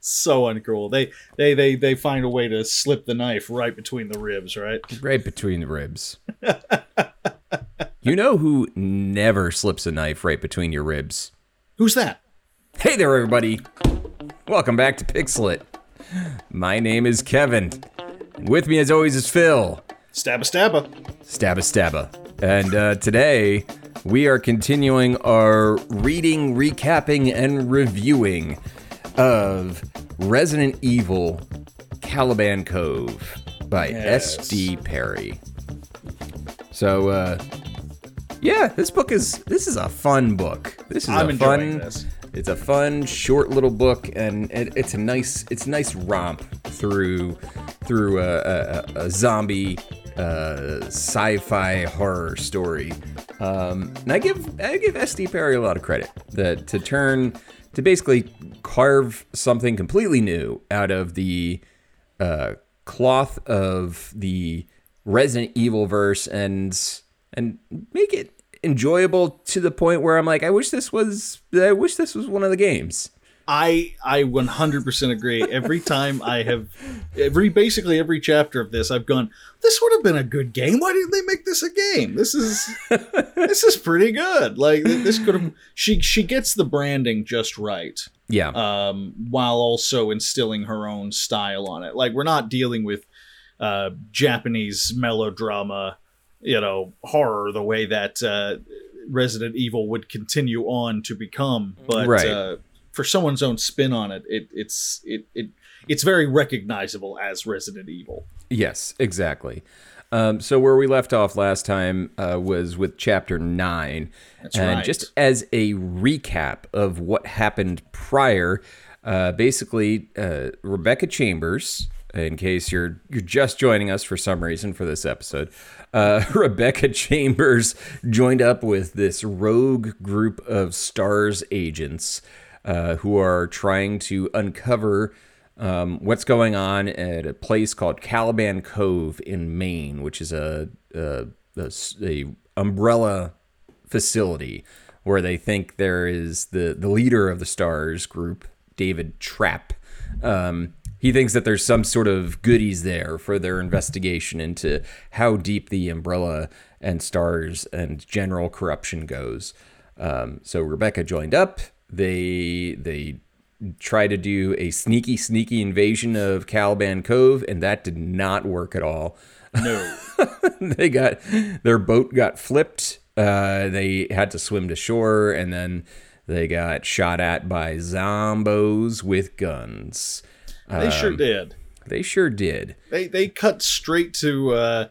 so uncool. They they they they find a way to slip the knife right between the ribs, right? Right between the ribs. you know who never slips a knife right between your ribs? Who's that? Hey there, everybody. Welcome back to Pixelit. My name is Kevin. With me, as always, is Phil. Stabba stabba. Stabba Stabba. And uh, today, we are continuing our reading, recapping, and reviewing of Resident Evil Caliban Cove by Yes. S.D. Perry. So, uh, yeah, this book is this is a fun book. This is I'm a fun. this. It's a fun, short little book, and it, it's a nice it's a nice romp through through a, a, a zombie uh, sci-fi horror story. Um, and I give I give SD Perry a lot of credit that to turn to basically carve something completely new out of the uh, cloth of the Resident Evil verse and and make it enjoyable to the point where I'm like, I wish this was I wish this was one of the games. I I 100% agree. Every time I have every basically every chapter of this, I've gone. This would have been a good game. Why didn't they make this a game? This is this is pretty good. Like this could have. She she gets the branding just right, Yeah. um, while also instilling her own style on it. Like we're not dealing with uh, Japanese melodrama, you know, horror the way that uh, Resident Evil would continue on to become. But Right. uh, for someone's own spin on it, it it's it, it it's very recognizable as Resident Evil. Yes, exactly. Um, so where we left off last time uh, was with chapter nine, That's and right. just as a recap of what happened prior, uh, basically uh, Rebecca Chambers. In case you're you're just joining us for some reason for this episode, uh, Rebecca Chambers joined up with this rogue group of Stars agents uh, who are trying to uncover um, what's going on at a place called Caliban Cove in Maine, which is a, a, a a umbrella facility where they think there is the the leader of the Stars group, David Trapp. Um, he thinks that there's some sort of goodies there for their investigation into how deep the umbrella and stars and general corruption goes. Um, so Rebecca joined up. They they try to do a sneaky, sneaky invasion of Caliban Cove, and that did not work at all. No, they got their boat got flipped. Uh, they had to swim to shore, and then they got shot at by zombos with guns. they Um, sure did. They sure did. They they cut straight to. Uh,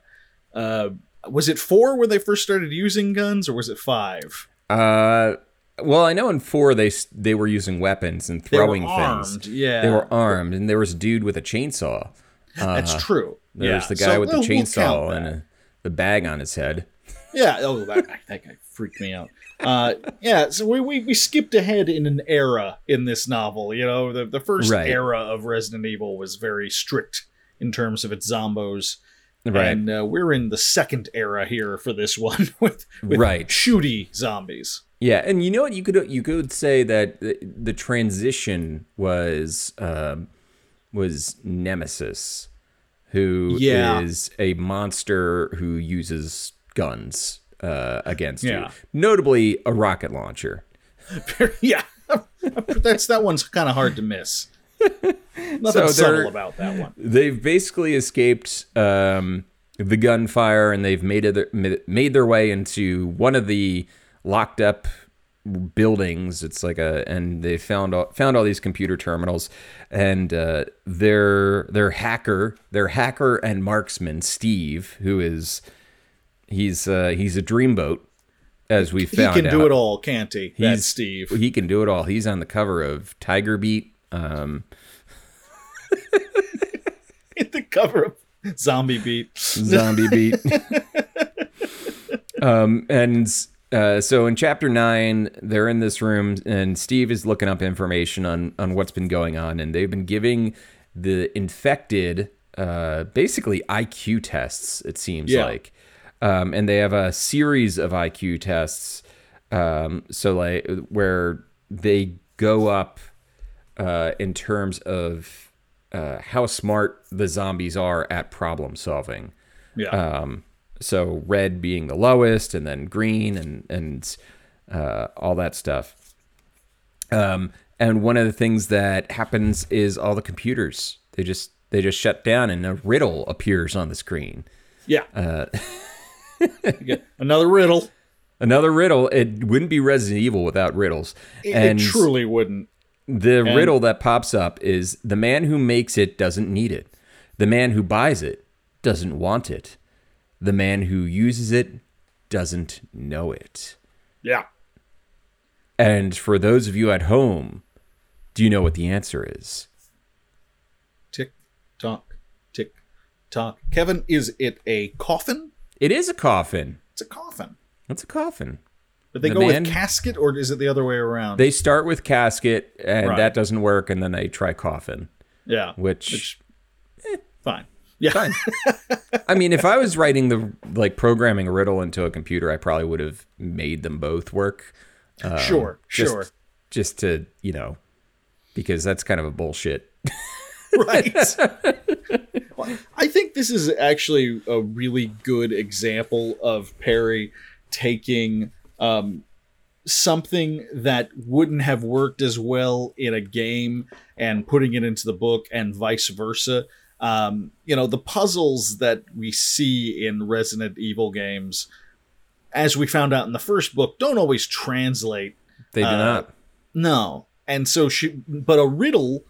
uh, was it four when they first started using guns, or was it five? Uh, well, I know in four they they were using weapons and They were throwing armed, things. yeah. they were armed, and there was a dude with a chainsaw. That's true. There's yeah. the guy So with the we'll- we'll chainsaw and a, the bag on his head. Yeah. Oh, that, that guy freaked me out. Uh, yeah. So we, we we skipped ahead in an era in this novel. You know, the the first Right. era of Resident Evil was very strict in terms of its zombos. Right. And uh, we're in the second era here for this one with, with Right. shooty zombies. Yeah, and you know what? You could you could say that the, the transition was um, was Nemesis, who is Yeah. a monster who uses guns uh, against Yeah. you, notably a rocket launcher. yeah. That's that one's kind of hard to miss. Nothing So subtle about that one. They've basically escaped um, the gunfire, and they've made it made their way into one of the locked up buildings. It's like a, and they found all, found all these computer terminals, and uh, their their hacker, their hacker and marksman Steve, who is he's uh, he's a dreamboat, as we found, He can out. do it all, can't he? That's He's- Steve. He can do it all. He's on the cover of Tiger Beat. Um, the cover of Zombie Beat. zombie beat. um, and uh, so in chapter nine, they're in this room, and Steve is looking up information on on what's been going on, and they've been giving the infected uh, basically IQ tests. It seems Yeah. like, um, and they have a series of IQ tests. Um, so like where they go up uh, in terms of uh, how smart the zombies are at problem solving. Yeah. Um, so red being the lowest, and then green, and and uh, all that stuff. Um, and one of the things that happens is all the computers they just they just shut down, and a riddle appears on the screen. yeah. Uh, Another riddle. Another riddle. It wouldn't be Resident Evil without riddles. It, and it truly wouldn't. the riddle that pops up is the man who makes it doesn't need it. The man who buys it doesn't want it. The man who uses it doesn't know it. Yeah. And for those of you at home, do you know what the answer is? Tick tock, tick tock. Kevin, is it a coffin? It is a coffin. It's a coffin. It's a coffin. But they The go man- with casket, or is it the other way around? They start with casket, and Right. that doesn't work, and then they try coffin, yeah. which eh. Fine. Yeah. Fine. I mean, if I was writing the like programming a riddle into a computer, I probably would have made them both work. Um, sure. just, Sure. Just to you know, because that's kind of a bullshit. right. Well, I think this is actually a really good example of Perry taking um, something that wouldn't have worked as well in a game and putting it into the book, and vice versa. Um, you know, the puzzles that we see in Resident Evil games, as we found out in the first book, don't always translate They do Uh, not. no. And so she, but a riddle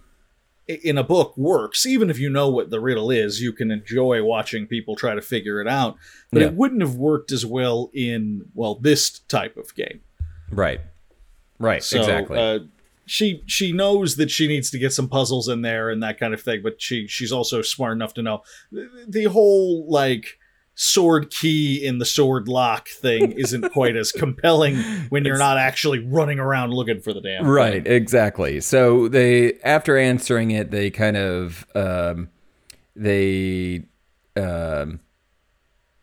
in a book works. Even if you know what the riddle is, you can enjoy watching people try to figure it out. But Yeah. it wouldn't have worked as well in, well, this type of game. Right. Right. So, exactly. Uh, she she knows that she needs to get some puzzles in there and that kind of thing, but she she's also smart enough to know the, whole like sword key in the sword lock thing isn't quite as compelling when you're not actually running around looking for the damn thing. Right, exactly. So they after answering it, they kind of um they um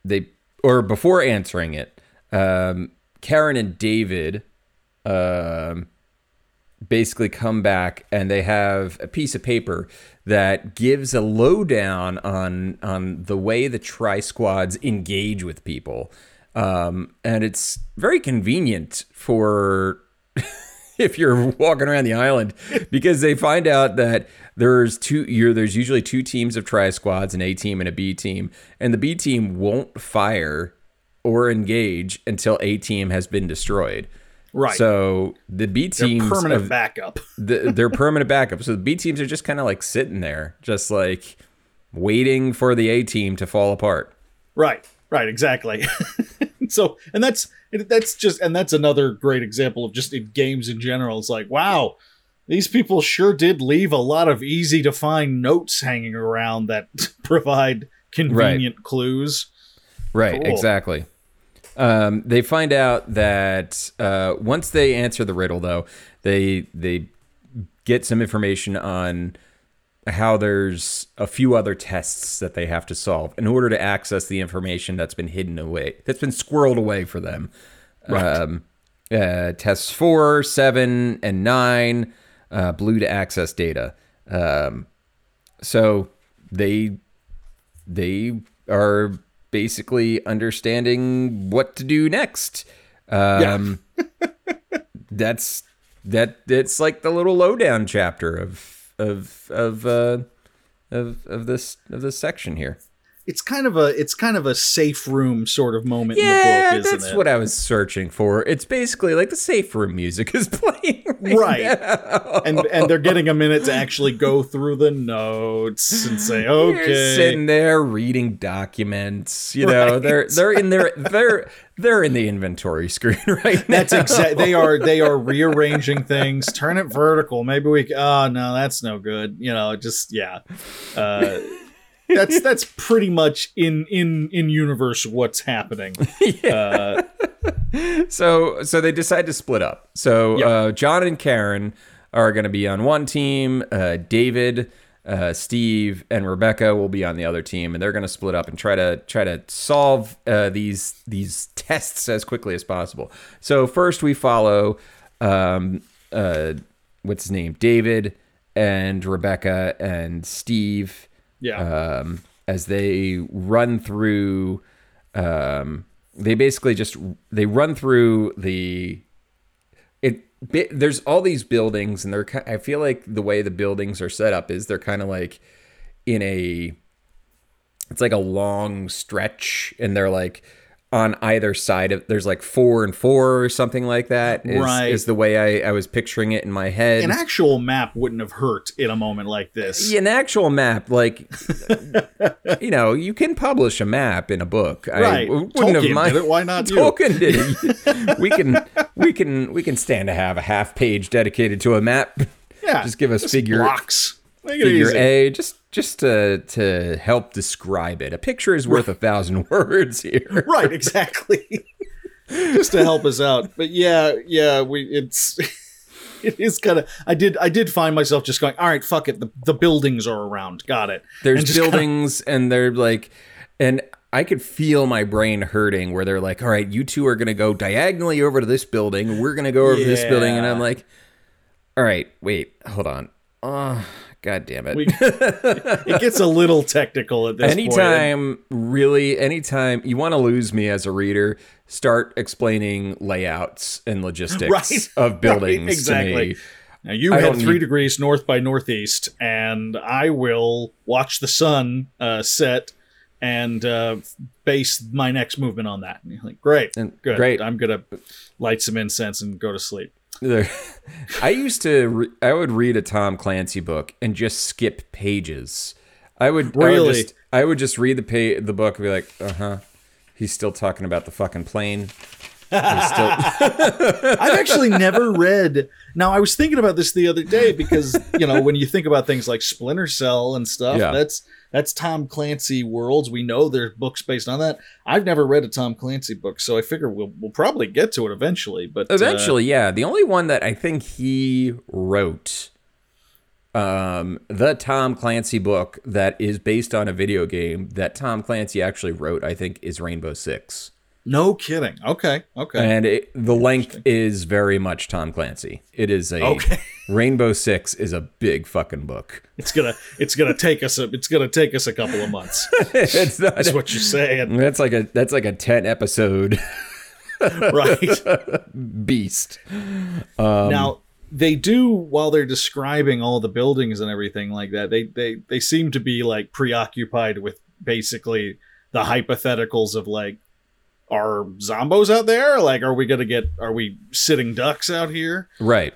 they or before answering it, um Karen and David um basically come back and they have a piece of paper that gives a lowdown on on the way the tri squads engage with people. Um, and it's very convenient for if you're walking around the island because they find out that there's two there's usually two teams of tri squads an A team and a B team and the B team won't fire or engage until A team has been destroyed. Right. So the B teams They're permanent of- backup. the, they're permanent backup. So the B teams are just kind of like sitting there, just like waiting for the A team to fall apart. Right. Right. Exactly. so, and that's that's just and that's another great example of just in games in general. It's like, wow, these people sure did leave a lot of easy to find notes hanging around that provide convenient clues. Right, Cool. exactly. Um, they find out that uh, once they answer the riddle, though, they they get some information on how there's a few other tests that they have to solve in order to access the information that's been hidden away, that's been squirreled away for them. Um, uh, tests four, seven, and nine, uh, blue to access data. Um, so they they are basically understanding what to do next. Um, that's that. It's like the little lowdown chapter of of of uh, of of this of this section here. It's kind of a it's kind of a safe room sort of moment Yeah, in the book, isn't that's what I was searching for. It's basically like the safe room music is playing. right. And and they're getting a minute to actually go through the notes and say, They're okay, sitting there reading documents. You know, Right. they're they're in their they're they're in the inventory screen right now. That's exact. They are they are rearranging things. Turn it vertical. Maybe we. Oh no, that's no good. You know, just yeah. Uh, that's that's pretty much in in in universe what's happening. Uh, so so they decide to split up. So Yep. uh, John and Karen are going to be on one team. Uh, David, uh, Steve, and Rebecca will be on the other team, and they're going to split up and try to try to solve uh, these these tests as quickly as possible. So first we follow um, uh, what's his name, David. and Rebecca and Steve Yeah. um, as they run through. Um, they basically just they run through the. It there's all these buildings and they're. I feel like the way the buildings are set up is they're kind of like in a. It's like a long stretch, and they're like on either side of. There's like four and four or something like that. Is, Right. is the way I, I was picturing it in my head. An actual map wouldn't have hurt in a moment like this. an actual map like you know you can publish a map in a book Right. Tolkien wouldn't have mind did it, why not you? Tolkien did it we can we can we can stand to have a half page dedicated to a map Yeah. just give us figure blocks. Figure a just just to to help describe it. A picture is worth a thousand words here. Right exactly. Just to help us out. But yeah yeah we it's it is kind of i did i did find myself just going all right fuck it. The, the buildings are around. Got it. There's And just kinda- buildings and they're like and i could feel my brain hurting where they're like all right you two are going to go diagonally over to this building. We're going to go over to this building. And i'm like all right wait hold on. Oh god damn it. We, it gets a little technical at this point. Anytime really anytime you want to lose me as a reader start explaining layouts and logistics Right, of right, buildings exactly. to me. Now you I head three need- degrees north by northeast and i will watch the sun uh, set and uh, base my next movement on that. And you're like great And- good. great. i'm gonna light some incense and go to sleep I used to. Re- I would read a Tom Clancy book and just skip pages. I would I would Really? just, I would just read the pa- the book and be like, uh huh. He's still talking about the fucking plane. He's still. I've actually never read. Now, I was thinking about this the other day because you know when you think about things like Splinter Cell and stuff, Yeah. that's that's Tom Clancy worlds. We know there's books based on that. I've never read a Tom Clancy book, so I figure we'll we'll probably get to it eventually. But uh, Eventually, yeah. The only one that I think he wrote, um, the Tom Clancy book that is based on a video game that Tom Clancy actually wrote, I think, is Rainbow Six. No kidding. Okay, okay. and it, the length is very much Tom Clancy. It is a Okay. Rainbow Six is a big fucking book. it's gonna it's gonna take us a it's gonna take us a couple of months. it's not. That's what you're saying, That's like a that's like a ten episode right? beast. Um, now they do while they're describing all the buildings and everything like that they they they seem to be like preoccupied with basically the hypotheticals of like are zombos out there like are we gonna get are we sitting ducks out here Right.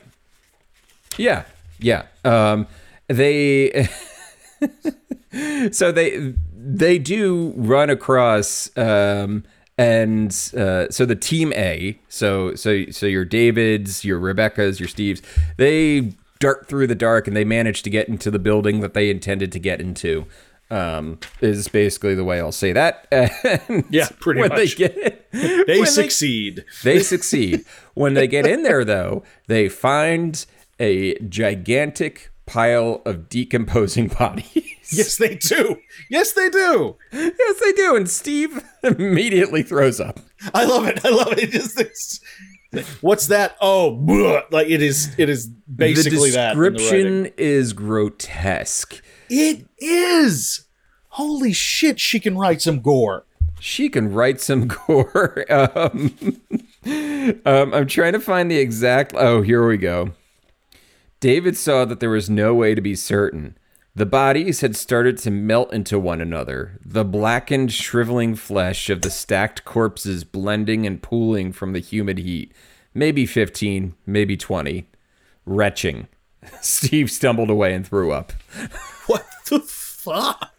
Yeah. Yeah. Um, they. so they they do run across um and uh, so the team A so so so your Davids your Rebecca's your Steves they dart through the dark and they manage to get into the building that they intended to get into um is basically the way I'll say that And Yeah, pretty when much. they get they succeed they succeed. When they get in there, though, they find a gigantic pile of decomposing bodies. yes they do yes they do yes, they do. And Steve immediately throws up. i love it i love it, just it's, what's that oh bleh. like it is it is basically the that the description is grotesque. It is holy shit she can write some gore She can write some gore. Um, um, I'm trying to find the exact. Oh, here we go. David saw that there was no way to be certain. The bodies had started to melt into one another, the blackened, shriveling flesh of the stacked corpses blending and pooling from the humid heat. Maybe 15, maybe 20. Retching. Steve stumbled away and threw up. what the fuck?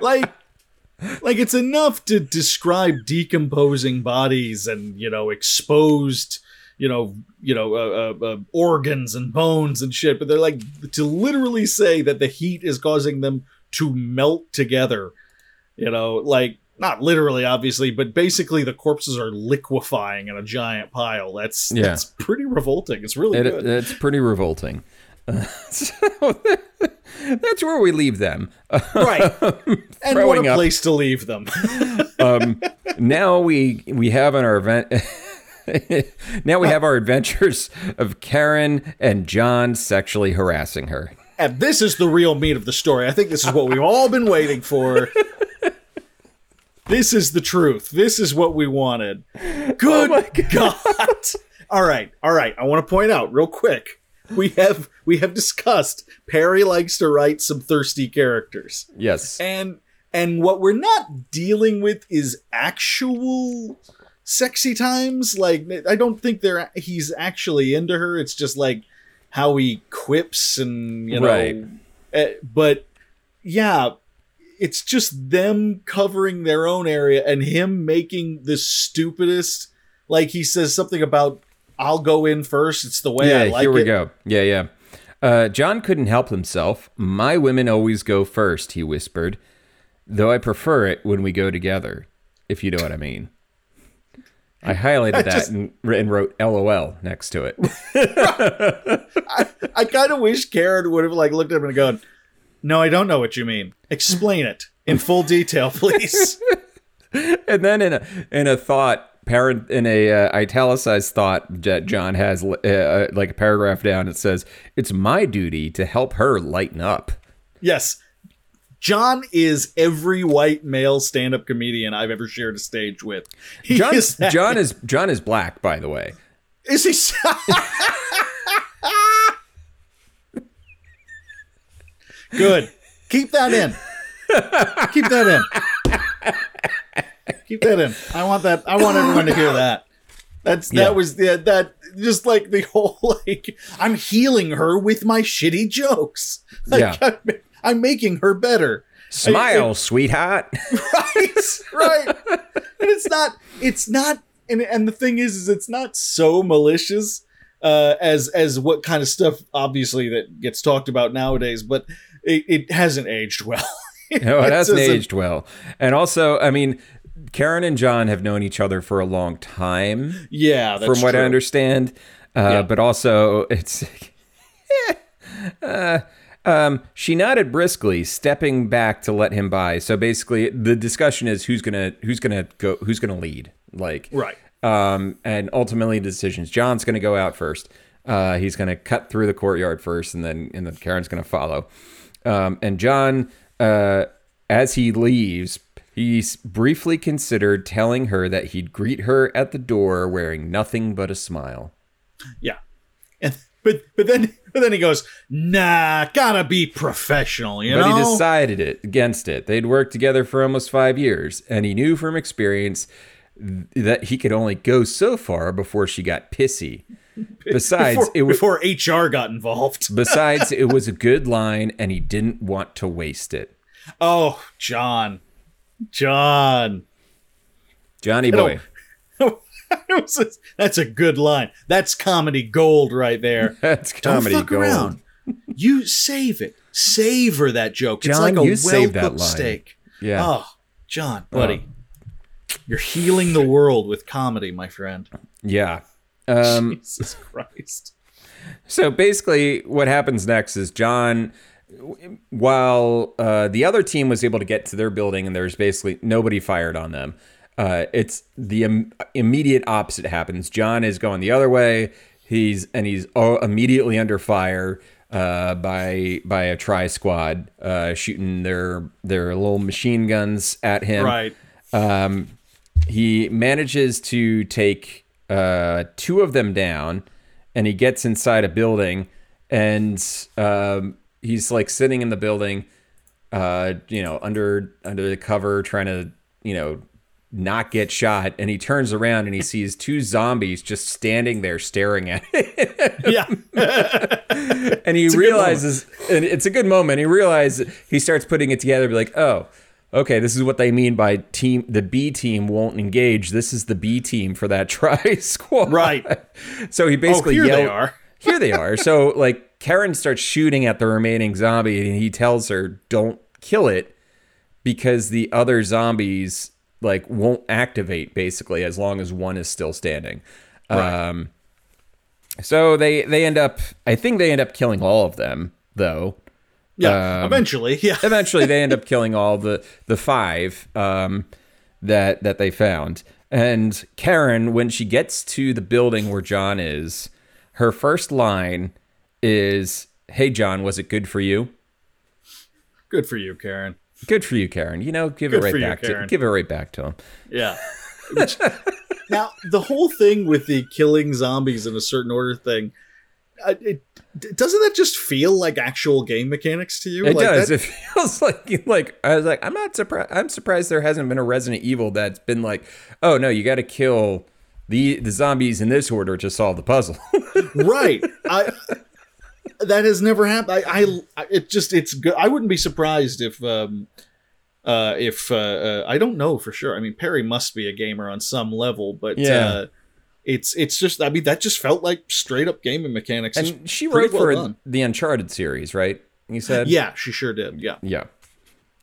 like, like it's enough to describe decomposing bodies and you know exposed, you know, you know, uh, uh, uh, organs and bones and shit. But they're like to literally say that the heat is causing them to melt together. You know, like not literally, obviously, but basically the corpses are liquefying in a giant pile. That's Yeah. that's pretty revolting. It's really It, good. it's pretty revolting. Uh, so that's where we leave them. right. and what a up. place to leave them. um, now we we have in our event now we have our adventures of Karen and John sexually harassing her. And this is the real meat of the story. I think this is what we've all been waiting for. This is the truth. This is what we wanted. Good God. all right, all right. I want to point out real quick. We have we have discussed Perry likes to write some thirsty characters. Yes. And and what we're not dealing with is actual sexy times. Like I don't think they're he's actually into her. It's just like how he quips and you know. Right. uh, but yeah, it's just them covering their own area and him making the stupidest. Like he says something about I'll go in first. It's the way yeah, I like here we it. go. Yeah, yeah. Uh, John couldn't help himself. My women always go first, he whispered, though I prefer it when we go together, if you know what I mean. I highlighted that just- and, and wrote LOL next to it. I, I kind of wish Karen would have like looked at him and gone, "No, I don't know what you mean. Explain it in full detail, please." and then in a in a thought parent in a uh, italicized thought that John has uh, uh, like a paragraph down it says it's my duty to help her lighten up. yes, John is every white male stand-up comedian I've ever shared a stage with. He John is that- John is John is black by the way. Is he? Good. Keep that in. Keep that in. Keep that in. I want that. I want everyone to hear that. That's that Yeah. was the that just like the whole like I'm healing her with my shitty jokes. Like, Yeah. I'm, I'm making her better. Smile, sweetheart. right right and it's not it's not and and the thing is is it's not so malicious uh as as what kind of stuff obviously that gets talked about nowadays but it, it hasn't aged well No, it hasn't aged well. And also, I mean, Karen and John have known each other for a long time, yeah that's from what I understand. Uh, Yeah. But also, it's. uh, um, she nodded briskly, stepping back to let him by. So basically, the discussion is who's gonna who's gonna go who's gonna lead, like right um, and ultimately the decisions. John's going to go out first. Uh, he's going to cut through the courtyard first, and then and then Karen's going to follow. Um, and John, uh, as he leaves, he briefly considered telling her that he'd greet her at the door wearing nothing but a smile. yeah and but but then but then he goes nah gotta be professional you But know he decided it against it. They'd worked together for almost five years, and he knew from experience th- that he could only go so far before she got pissy. Besides, before, it was before hr got involved Besides, it was a good line and he didn't want to waste it. oh john john Johnny boy. Just- That's a good line. That's comedy gold right there. That's Don't comedy fuck gold. around. You save it. Savor that joke. it's like a well save that cooked line. steak. Yeah. Oh, John, buddy. Oh. You're healing the world with comedy, my friend. Yeah. Um, Jesus Christ. so basically, what happens next is John, while uh, the other team was able to get to their building and there's basically nobody fired on them, uh, it's the Im- immediate opposite happens. John is going the other way. He's and he's immediately under fire uh, by by a tri squad uh, shooting their their little machine guns at him. Right. Um, he manages to take uh, two of them down, and he gets inside a building, and um, he's like sitting in the building, uh, you know, under under the cover, trying to you know not get shot. And he turns around and he sees two zombies just standing there staring at him. Yeah. and he realizes and it's a good moment he realizes he starts putting it together be like oh okay this is what they mean by team the b team won't engage. This is the b team for that tri squad. Right. so he oh, basically here they are. here they are. So like karen starts shooting at the remaining zombie and he tells her don't kill it because the other zombies like won't activate basically as long as one is still standing. Um so they they end up i think they end up killing all of them though Yeah. Um, eventually. Yeah. eventually they end up killing all the the five um, that that they found. And Karen, when she gets to the building where John is, her first line is, "Hey John, was it good for you?" Good for you, Karen. Good for you, Karen. You know, give Good it right for you, back to give it right back to him. Yeah. Which- now the whole thing with the killing zombies in a certain order thing, it, d- doesn't that just feel like actual game mechanics to you? It like does. That, It feels like like I was like I'm not surprised. I'm surprised there hasn't been a Resident Evil that's been like, oh no, you got to kill the the zombies in this order to solve the puzzle. right. I that has never happened. I, I it just it's good. I wouldn't be surprised if um uh if uh, uh I don't know for sure. I mean Perry must be a gamer on some level, but Yeah. uh it's it's just I mean that just felt like straight up gaming mechanics. And she wrote well for done. the Uncharted series, right? You said, Yeah, she sure did. Yeah. yeah,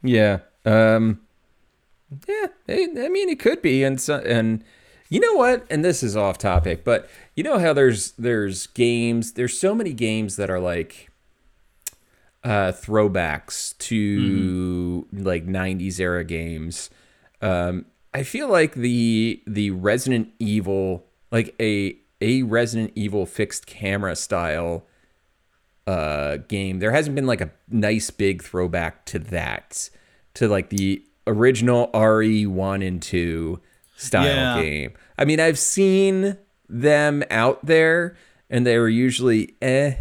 yeah. Um, yeah. I I mean, it could be, and so, and you know what? And this is off topic, but you know how there's there's games. There's so many games that are like uh, throwbacks to like '90s era games. Um, I feel like the the Resident Evil, like a a Resident Evil fixed camera style uh game there hasn't been like a nice big throwback to that to like the original RE1 and 2 style Yeah. game. I mean, I've seen them out there and they were usually eh.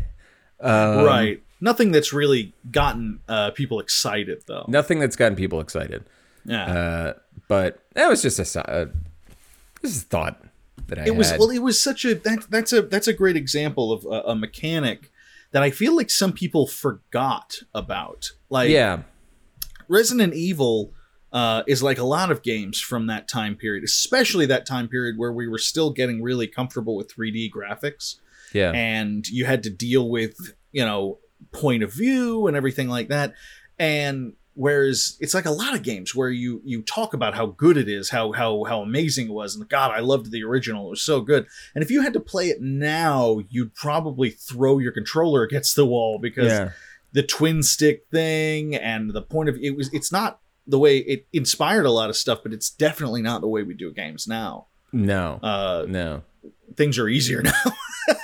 Um, right. Nothing that's really gotten uh, people excited though. Nothing that's gotten people excited. Yeah. Uh but that was just a uh, this is a thought that I it was had. well it was such a that, that's a that's a great example of a, a mechanic that I feel like some people forgot about. Like yeah. Resident Evil uh, is like a lot of games from that time period, especially that time period where we were still getting really comfortable with 3D graphics Yeah. and you had to deal with, you know, point of view and everything like that. And whereas it's like a lot of games where you you talk about how good it is, how how how amazing it was, and God, I loved the original. It was so good. And if you had to play it now, you'd probably throw your controller against the wall because yeah. the twin stick thing and the point of it was it's not the way it inspired a lot of stuff but it's definitely not the way we do games now No. uh no. things are easier now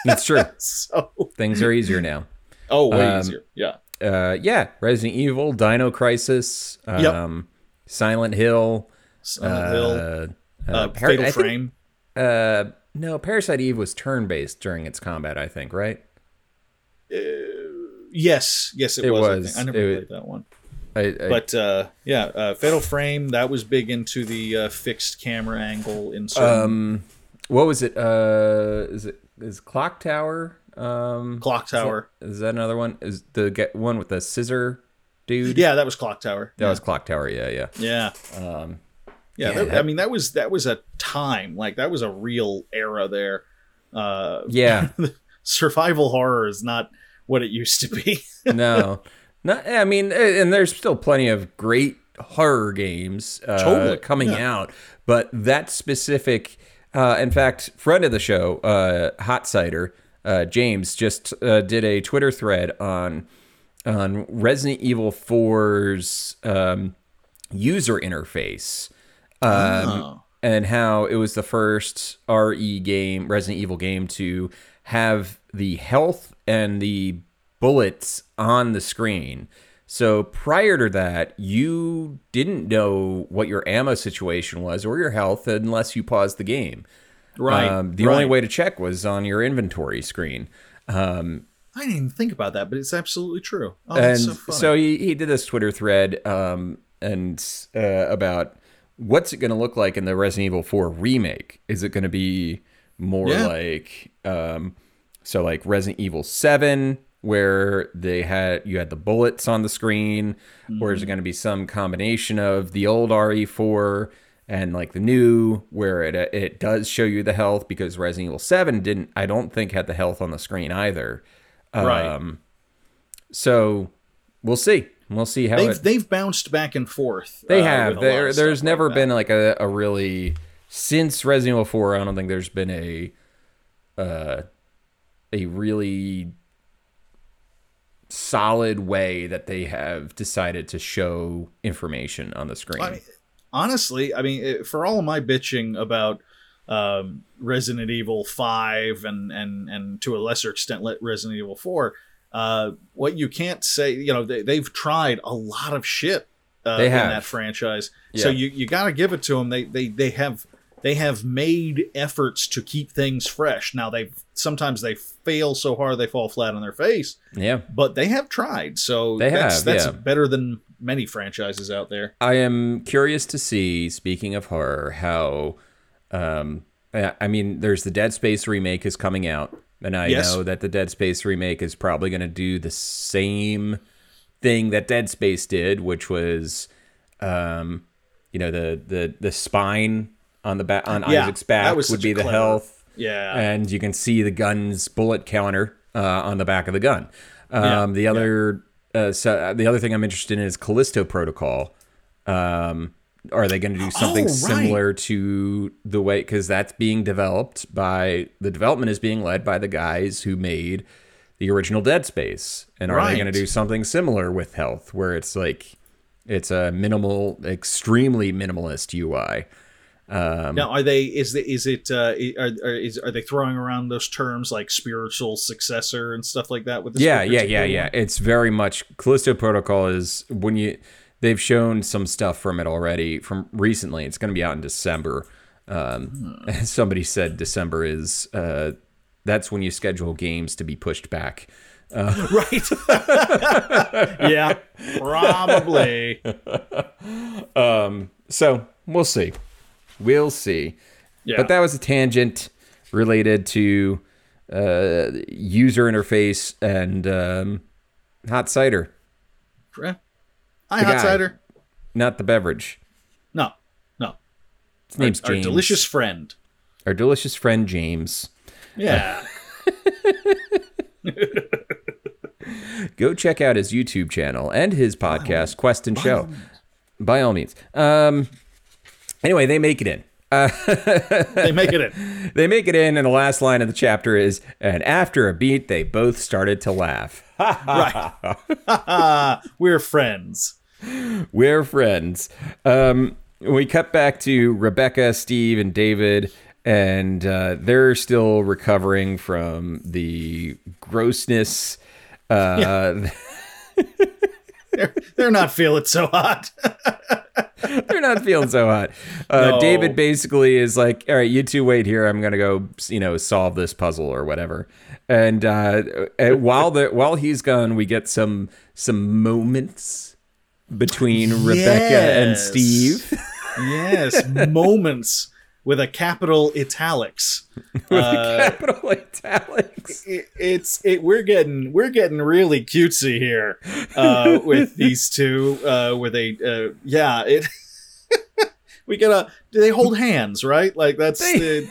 That's true. so Things are easier now. oh way Um, easier yeah uh, yeah, Resident Evil, Dino Crisis, Yep. um, Silent Hill, Silent uh, Hill uh, uh, Par- fatal I think- frame uh, no, Parasite Eve was turn-based during its combat. I think, right? yes yes it, It was, I was. think. I, never It- played that one I, I, but uh yeah uh fatal frame that was big into the uh, fixed camera angle in certain um, what was it? Uh, is it is Clock Tower? Um, clock tower is that another one? Is the get one with the scissor dude? yeah that was clock tower that was Clock Tower. Yeah, yeah. yeah Um, Yeah, Yeah, that- I mean that was that was a time like that was a real era there. Uh, yeah. survival horror is not what it used to be. no, not. I mean, and there's still plenty of great horror games uh, Totally, coming yeah. out, but that specific, uh, in fact, friend of the show, uh, Hot Cider, uh, James, just uh, did a Twitter thread on on Resident Evil 4's um, user interface. Um, Oh. and how it was the first RE game, Resident Evil game, to have the health and the bullets on the screen. So prior to that, you didn't know what your ammo situation was or your health unless you paused the game. Right. Um, the right. only way to check was on your inventory screen. Um, I didn't even think about that, but it's absolutely true. Oh, and that's so so, he, he did this Twitter thread um, and uh, about what's it going to look like in the Resident Evil 4 remake. Is it going to be more Yeah. like um, so like Resident Evil 7 where they had you had the bullets on the screen or Mm-hmm. is it going to be some combination of the old RE4 and like the new where it it does show you the health because Resident Evil 7 didn't I don't think had the health on the screen either. Right. Um, so we'll see. We'll see how they've it, they've bounced back and forth. they uh, have. with a lot There, there's never like been like a, a really since Resident Evil 4. I don't think there's been a uh, a really solid way that they have decided to show information on the screen. I mean, honestly, I mean, it- for all of my bitching about um, Resident Evil Five and and and to a lesser extent Resident Evil Four, uh, what you can't say, you know, they, they've tried a lot of shit uh, in that franchise. So you you got to give it to them. They they they have they have made efforts to keep things fresh. Now they sometimes they fail so hard they fall flat on their face, Yeah. but they have tried. So They that's, have, that's yeah. better than many franchises out there. I am curious to see, speaking of horror, how. Um, I mean, there's the Dead Space remake is coming out, and I Yes. know that the Dead Space remake is probably going to do the same thing that Dead Space did, which was, um, you know, the the the spine on the back on Yeah, Isaac's back would be the clever- health, Yeah. and you can see the gun's bullet counter uh, on the back of the gun. Um, Yeah, the other, uh, so uh, the other thing I'm interested in is Callisto Protocol. Um, are they going to do something Oh, right. similar to the way? Because that's being developed by the development is being led by the guys who made the original Dead Space, and are they going to do something similar with health, where it's like it's a minimal, extremely minimalist UI? Um, now, are they? Is the is it? Uh, are are, is, are they throwing around those terms like spiritual successor and stuff like that with yeah, yeah, yeah, yeah. It's very much Callisto Protocol is when you they've shown some stuff from it already from recently. It's going to be out in December. Um, Hmm. Somebody said December is uh, that's when you schedule games to be pushed back. right. yeah, probably. So we'll see. We'll see. Yeah. But that was a tangent related to uh, user interface and um, hot cider, Eh. Hi, The hot guy. cider. not the beverage. No, no. His name's Our James. delicious friend. Our delicious friend James. Yeah. Go check out his YouTube channel and his podcast, Quest and Show. By all means. Um, anyway, they make it in. they make it in. They make it in, and the last line of the chapter is, and after a beat, they both started to laugh. Right. We're friends. We're friends. Um, we cut back to Rebecca, Steve, and David, and uh, they're still recovering from the grossness. Uh, They're, they're not feeling so hot. They're not feeling so hot. Uh, No. David basically is like, "All right, you two wait here. I'm gonna go, you know, solve this puzzle or whatever." And uh, uh, while the while he's gone, we get some some moments between Rebecca and Steve. yes, moments with a capital italics. with Uh, Capital italics. it, it's it. We're getting we're getting really cutesy here uh, with these two. Uh, where they, uh, yeah, it. we gotta. Do they hold hands? Right, like that's They- the.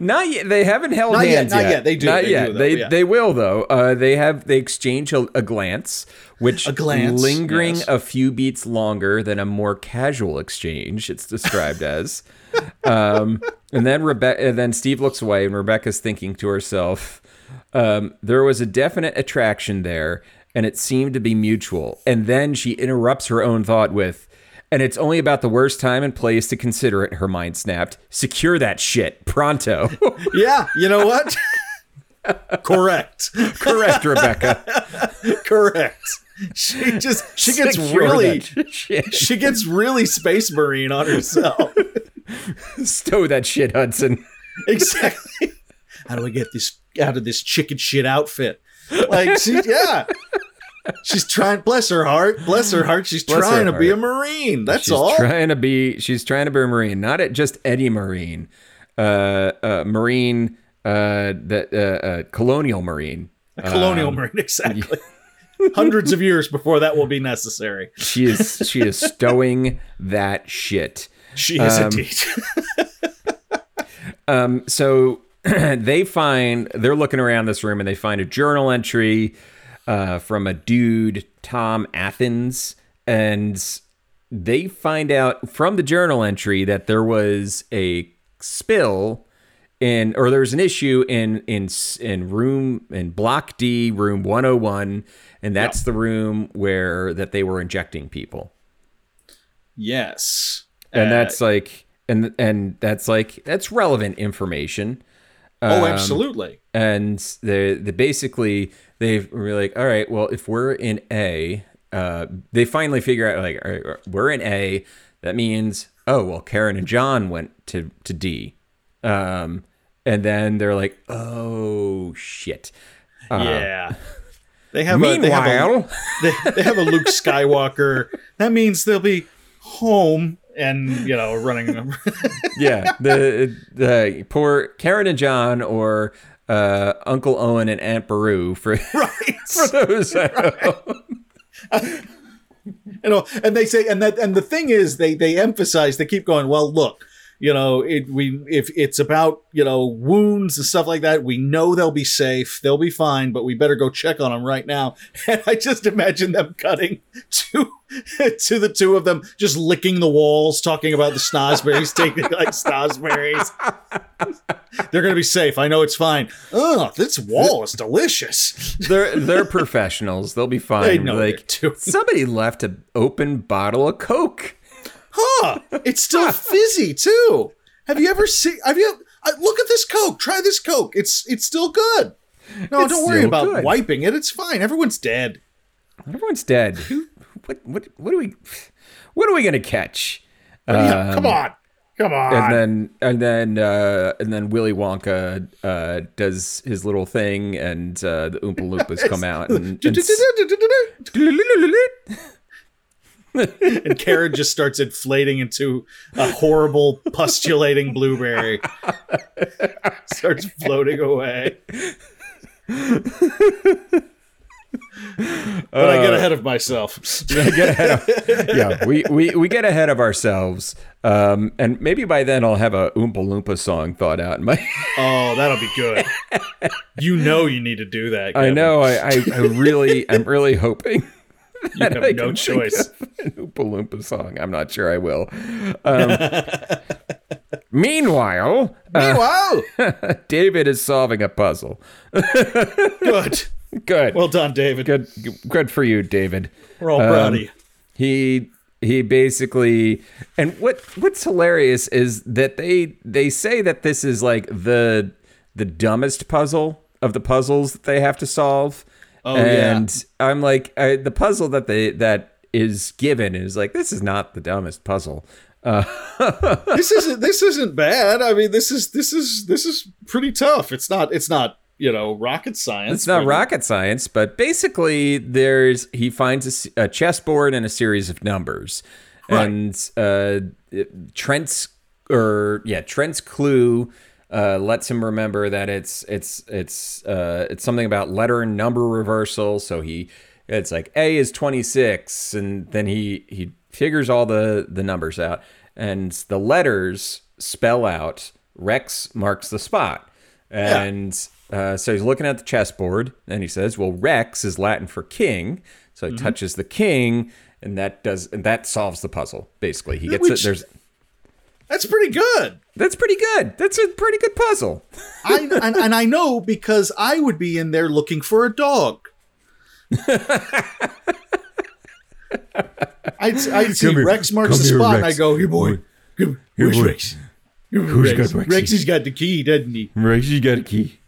Not yet. They haven't held Not yet, hands not yet. They do, Not they yet. do, though, they yeah. they will though. Uh, they have they exchange a, a glance, which A glance, lingering yes. a few beats longer than a more casual exchange. It's described as. Um, and then Rebecca. And then Steve looks away, and Rebecca's thinking to herself, um, "There was a definite attraction there, and it seemed to be mutual." And then she interrupts her own thought with. And it's only about the worst time and place to consider it, her mind snapped. Secure that shit, pronto. Yeah, you know what? Correct. Correct, Rebecca. Correct. She just she gets Secure really she gets really space marine on herself. Stow that shit, Hudson. exactly. How do I get this out of this chicken shit outfit? Like she yeah. She's trying bless her heart. Bless her heart. She's Bless trying to be a marine. That's She's all. trying to be. She's trying to be a marine, not at just any marine. Uh, uh marine. Uh, that uh, uh, colonial marine. a colonial marine, exactly. Hundreds of years before that will be necessary. She is. She is stowing that shit. She is Um, indeed. Um, so they find they're looking around this room and they find a journal entry uh, from a dude, Tom Athens, and they find out from the journal entry that there was a spill in or there was an issue in in in room in block D, room 101, and that's the room where that they were injecting people. yes. And Uh, that's like and and that's like that's relevant information. oh, Um, absolutely. and they they basically they were like, all right, well, if we're in A, uh, they finally figure out like, all right, we're in A. That means, oh well, Karen and John went to to D, um, and then they're like, oh shit. yeah. They have a, they have a, Meanwhile, they, they have a Luke Skywalker. That means they'll be home and you know running. Them Yeah, the the poor Karen and John or uh, Uncle Owen and Aunt Beru for right. for those. you know and they say and that and the thing is they they emphasize they keep going well look you know it we if it's about you know wounds and stuff like that we know they'll be safe they'll be fine but we better go check on them right now and i just imagine them cutting to to the two of them just licking the walls talking about the snozzberries taking like snozzberries they're gonna be safe i know it's fine oh this wall is delicious they're they're professionals. They'll be fine. They know like somebody left an open bottle of Coke. Huh? It's still fizzy too. Have you ever seen? Have you? Uh, look at this Coke. Try this Coke. It's it's still good. No, It's don't worry about good. wiping it. It's fine. Everyone's dead. Everyone's dead. Who? What? What? What are we? What are we gonna catch? Yeah, come on, come on. And then and then uh, and then Willy Wonka uh, does his little thing, and uh, the Oompa Loompas come out and, and and Karen just starts inflating into a horrible pustulating blueberry. starts floating away. but I get ahead of myself. get ahead of, yeah, we, we, we get ahead of ourselves. Um, and maybe by then I'll have a Oompa Loompa song thought out in my. Oh, that'll be good. You know you need to do that. I know. I, I, I really, I'm really hoping You have I no choice. of an Oompa Loompa song. I'm not sure I will. Um, meanwhile, uh, Wow. David is solving a puzzle. Good. Good. Well done, David. good. Good for you, David. We're all proud Um, of you. he he basically and what what's hilarious is that they they say that this is like the the dumbest puzzle of the puzzles that they have to solve Oh, yeah. and i'm like I, the puzzle that they that is given is like this is not the dumbest puzzle uh, This isn't this isn't bad. I mean, this is this is this is pretty tough. It's not it's not, you know, rocket science. it's not rocket science but basically there's he finds a chessboard and a series of numbers Right. and uh, trent's or yeah trent's clue uh, lets him remember that it's it's it's uh, it's something about letter and number reversal so he it's like a is 26 and then he he figures all the the numbers out and the letters spell out rex marks the spot and uh, so he's looking at the chessboard and he says, "Well, Rex is Latin for king." So Mm-hmm. he touches the king, and that does and that solves the puzzle. Basically, he gets Which- it. There's That's pretty good. That's pretty good. That's a pretty good puzzle. I and, and I know because I would be in there looking for a dog. I'd, I'd see here. Rex marks Come the here, spot, and I go, "Here, boy, Come, where's boy. Rex? Who's Who's Rex? got Rexy? Rexy's got the key, doesn't he? Right, you got a key.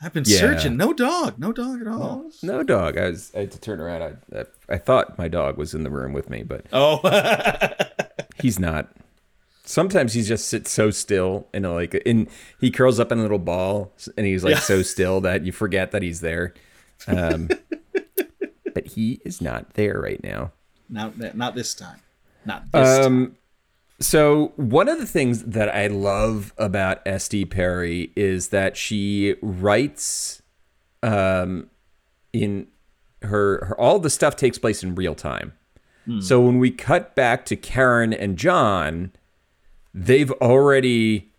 I've been Yeah. searching. No dog. No dog at all. No dog. I was I had to turn around. I I, I thought my dog was in the room with me, but Oh, he's not. Sometimes he just sits so still and like in he curls up in a little ball and he's like Yeah. so still that you forget that he's there. Um, but he is not there right now. not not this time. Not this time. Um, so one of the things that I love about SD Perry is that she writes, um, in her, her all the stuff takes place in real time. So when we cut back to Karen and John, they've already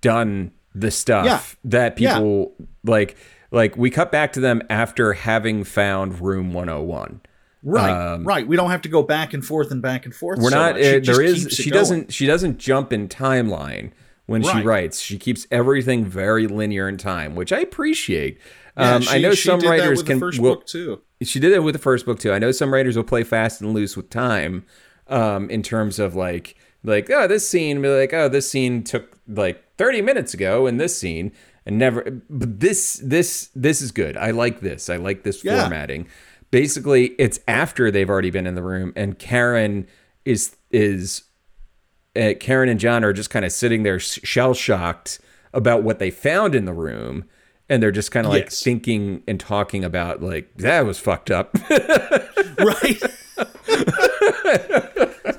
done the stuff Yeah. that Yeah. people like. Like we cut back to them after having found room 101. Right, right. We don't have to go back and forth and back and forth. um, We're so not. Uh, there is. She going. doesn't. She doesn't jump in timeline when she writes. She keeps everything very linear in time, which I appreciate. Yeah, um, she- I know she some writers with can. The first will- book too. she did it with the first book too. I know some writers will play fast and loose with time, um, in terms of like like oh this scene be like oh this scene took like 30 minutes ago in this scene and never but this this this is good i like this i like this Yeah. formatting basically it's after they've already been in the room and karen is is uh, karen and john are just kind of sitting there shell shocked about what they found in the room and they're just kind of like Yes. thinking and talking about like that was fucked up right.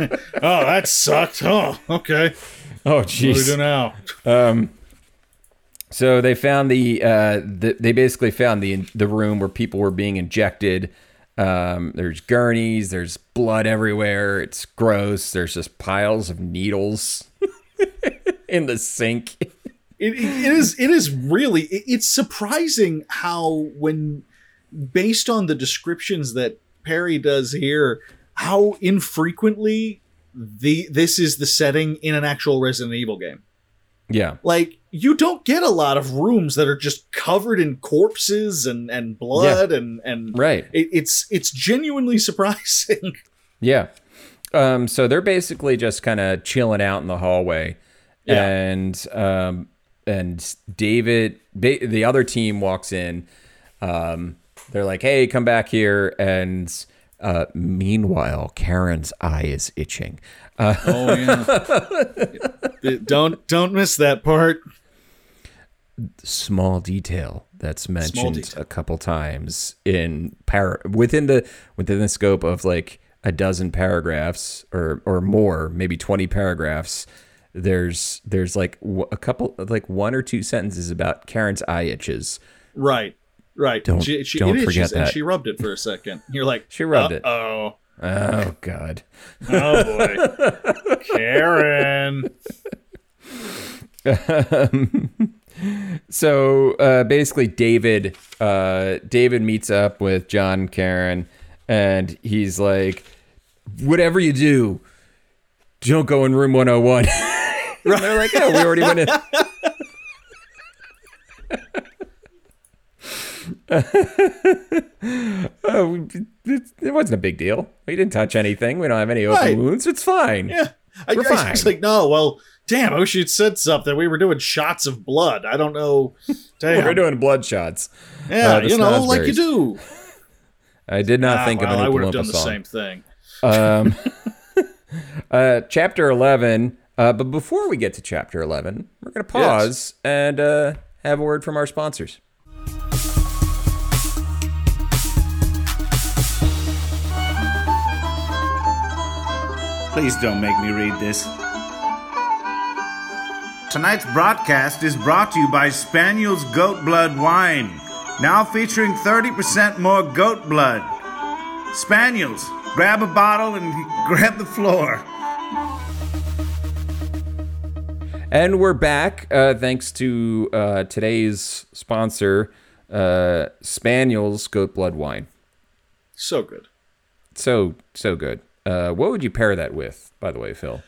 oh, that sucked. Oh, okay. oh What do we do jeez now? So they found the, uh, the they basically found the the room where people were being injected. Um, there's gurneys, there's blood everywhere. It's gross. There's just piles of needles in the sink. It, it it is it is really it- it's surprising how when based on the descriptions that Perry does here how infrequently the this is the setting in an actual Resident Evil game. Yeah, Like you don't get a lot of rooms that are just covered in corpses and and blood and and right. it, it's it's genuinely surprising. Yeah. Um, so they're basically just kind of chilling out in the hallway, Yeah. and um, and David, the other team walks in. Um, they're like, "Hey, come back here!" And uh, meanwhile, Karen's eye is itching. Uh, Oh yeah. don't don't miss that part. small detail that's mentioned detail. a couple times in par within the within the scope of like a dozen paragraphs or or more maybe 20 paragraphs there's there's like a couple like one or two sentences about Karen's eye itches Right. Right. Don't- she, she, don't it forget that. she rubbed it for a second. You're like, She rubbed it. Oh, oh god oh boy, Karen. so uh, basically david uh, david meets up with john karen and he's like whatever you do don't go in room 101 and they're like oh we already went in oh, it, it wasn't a big deal we didn't touch anything we don't have any open Right. wounds it's fine Yeah. I, We're I fine. like, no, well, damn, I wish you'd said something. We were doing shots of blood. I don't know. Damn. we're doing blood shots yeah, uh, you know, like you do. i did not Ah, think well, of an I would have done the song. same thing. Um, uh, chapter 11. Uh, but before we get to chapter 11, we're going to pause and uh, have a word from our sponsors. Please don't make me read this. Tonight's broadcast is brought to you by Spaniel's Goat Blood Wine, now featuring 30% more goat blood. Spaniels, grab a bottle and grab the floor. And we're back uh, thanks to uh, today's sponsor, uh, Spaniel's Goat Blood Wine. So good. So, so good. Uh, what would you pair that with, by the way, Phil?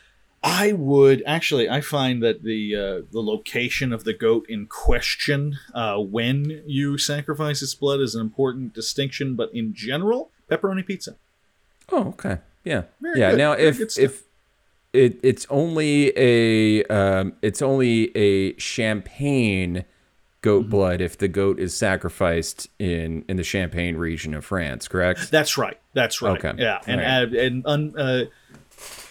I would actually. I find that the uh, the location of the goat in question uh, when you sacrifice its blood is an important distinction. But in general, pepperoni pizza. Oh, okay. Yeah. Very yeah. good. Now, Very if if it it's only a um, it's only a champagne goat Mm-hmm. blood if the goat is sacrificed in in the Champagne region of France, correct? That's right. That's right. Okay. Yeah, and right. uh, and un, uh,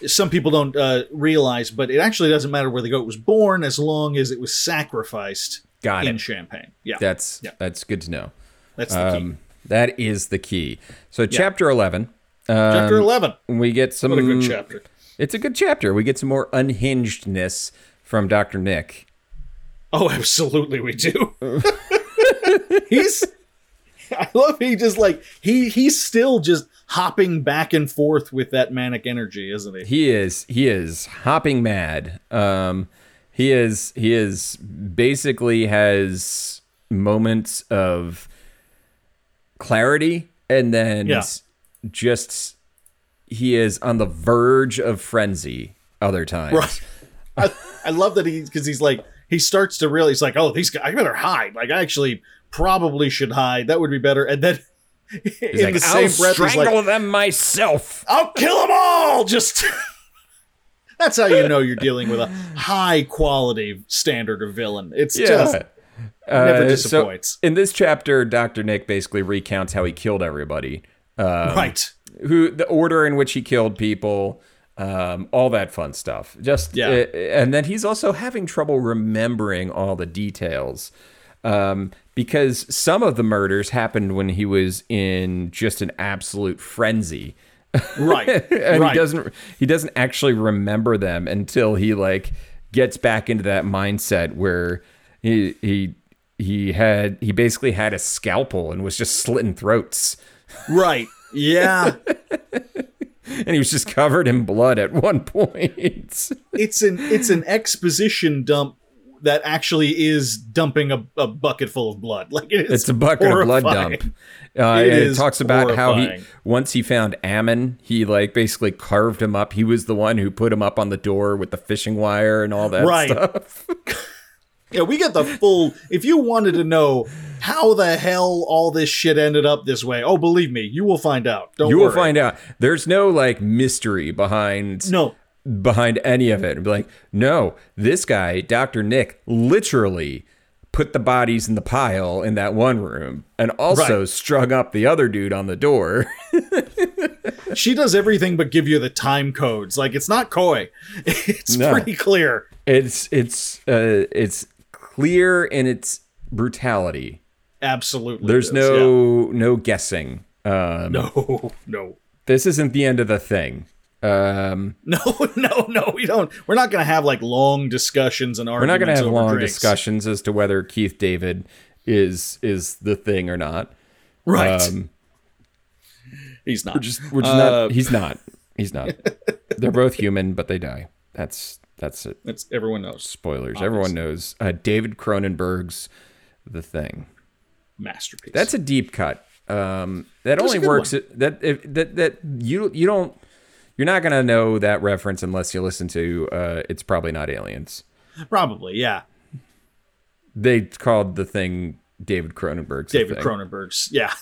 some people don't uh, realize, but it actually doesn't matter where the goat was born as long as it was sacrificed Got in it. Champagne. Yeah, That's Yeah. that's good to know. that's the key. Um, that is the key. So chapter eleven. Um, Chapter eleven. We get some. What a good chapter. It's a good chapter. We get some more unhingedness from Doctor Nick. Oh, absolutely, we do. he's. I love he just like he he's still just hopping back and forth with that manic energy, isn't he? He is he is hopping mad. Um, he is he is basically has moments of clarity and then Yeah. just he is on the verge of frenzy other times. Right. I, I love that he because he's like he starts to realize like oh these guys I better hide like I actually probably should hide that would be better and then in like, the same I'll breath strangle like them myself. I'll kill them all just That's how you know you're dealing with a high quality standard of villain. It's just never Uh, disappoints. So in this chapter, Dr. Nick basically recounts how he killed everybody. Um, right. who the order in which he killed people, um, all that fun stuff. Just Yeah. uh, and then he's also having trouble remembering all the details um, because some of the murders happened when he was in just an absolute frenzy. Right. and right. he doesn't he doesn't actually remember them until he like gets back into that mindset where he he he had he basically had a scalpel and was just slitting throats Right. Yeah. and he was just covered in blood at one point. it's an it's an exposition dump that actually is dumping a, a bucket full of blood. Like it is It's a bucket of blood dump. Uh, It it talks about how he once he found Ammon, he like basically carved him up. He was the one who put him up on the door with the fishing wire and all that Right. stuff. Yeah, we get the full. If you wanted to know how the hell all this shit ended up this way, oh, believe me, you will find out. Don't you worry. will find out. There's no like mystery behind No, behind any of it. Be like, no, this guy, Dr. Nick, literally put the bodies in the pile in that one room and also Right. strung up the other dude on the door. she does everything but give you the time codes. Like it's not coy. It's No. pretty clear. it's it's uh it's clear in its brutality. Absolutely. There's is, no no guessing. Um no, no, this isn't the end of the thing. Um no, no, no. We don't. We're not going to have like long discussions and arguments. we're not going to have long drinks. discussions as to whether Keith David is is the thing or not. Right. Um He's not. We're just we're just Uh, not he's not. He's not. They're both human, but they die. That's that's it. That's everyone knows. Spoilers. Everyone knows. Uh, David Cronenberg's The Thing. Masterpiece. That's a deep cut. Um, that only works. That if, that that you you don't you're not gonna know that reference unless you listen to. Uh, it's probably not aliens. probably yeah. They called the thing David Cronenberg's. David Thing. Cronenberg's. Yeah.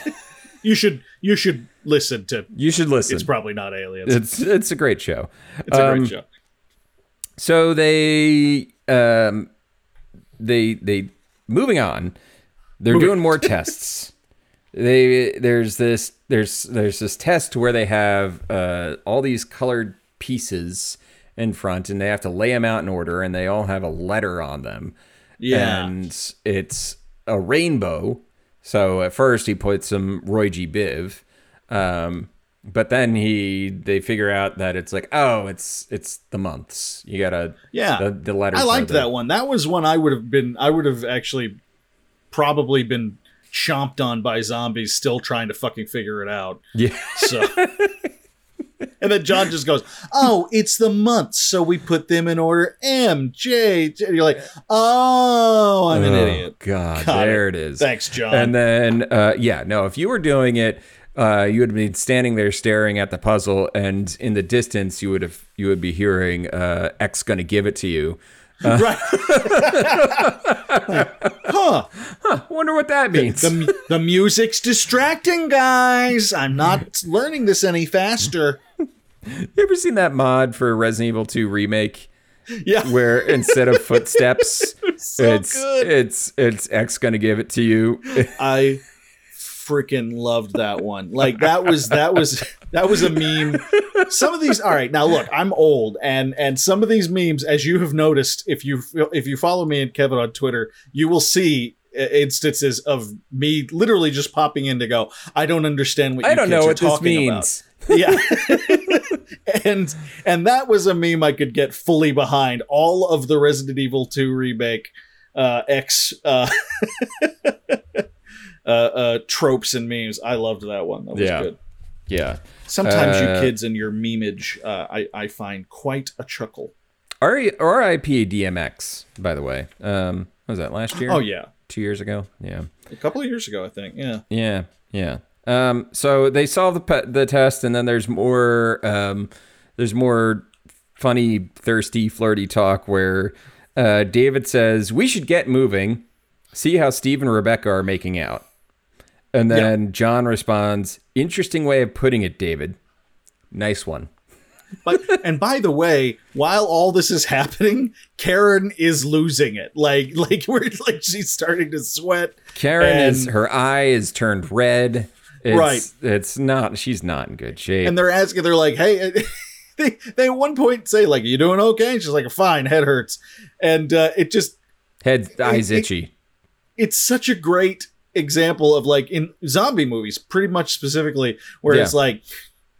you should you should listen to. You should listen. It's probably not aliens. It's it's a great show. It's a Um, great show. So they um they they moving on. They're doing more tests. They there's this there's there's this test where they have uh all these colored pieces in front and they have to lay them out in order and they all have a letter on them. Yeah. And it's a rainbow. So at first he puts some Roy G. Biv. Um but then he they figure out that it's like, oh, it's it's the months. You gotta Yeah. the, the letters. I liked that one. That was one I would have been. I would have actually probably been chomped on by zombies still trying to fucking figure it out. Yeah. So. And then John just goes, "Oh, it's the months, so we put them in order M J." J." And you're like, "Oh, I'm an Oh, idiot." God, Got there it. it is. Thanks, John. And then, uh, yeah, no, if you were doing it, uh, you would be standing there staring at the puzzle, and in the distance, you would have you would be hearing uh, X gonna give it to you. Right? huh? I wonder what that means. The mu- the music's distracting, guys. I'm not learning this any faster. you ever seen that mod for Resident Evil 2 remake? Yeah. Where instead of footsteps, so it's good. it's it's X gonna give it to you. I freaking loved that one. Like that was that was that was a meme. Some of these all right, now look, I'm old and and some of these memes as you have noticed if you if you follow me and Kevin on Twitter, you will see uh, instances of me literally just popping in to go, I don't understand what you I don't know what this talking about." means. yeah and and that was a meme i could get fully behind all of the resident evil 2 remake uh x uh uh, uh tropes and memes i loved that one that was Yeah. good Yeah. sometimes Uh, you kids and your memeage uh i i find quite a chuckle R- R.I.P. DMX, by the way. Um, was that last year? oh yeah two years ago. Yeah. a couple of years ago i think yeah Yeah, yeah. Um, so they solve the pe- the test, and then there's more um, there's more funny, thirsty, flirty talk where uh, David says we should get moving, see how Steve and Rebecca are making out, and then John responds, "Interesting way of putting it, David. Nice one." But and by the way, while all this is happening, Karen is losing it. Like like we're like she's starting to sweat. Karen And- is her eye is turned red. It's, Right. It's not. She's not in good shape. and they're asking, they're like, "Hey," they they at one point say like, "You doing okay?" And she's like, "Fine, head hurts," and uh, it just Head eyes it- itchy. it's such a great example of like in zombie movies, pretty much specifically, where it's like.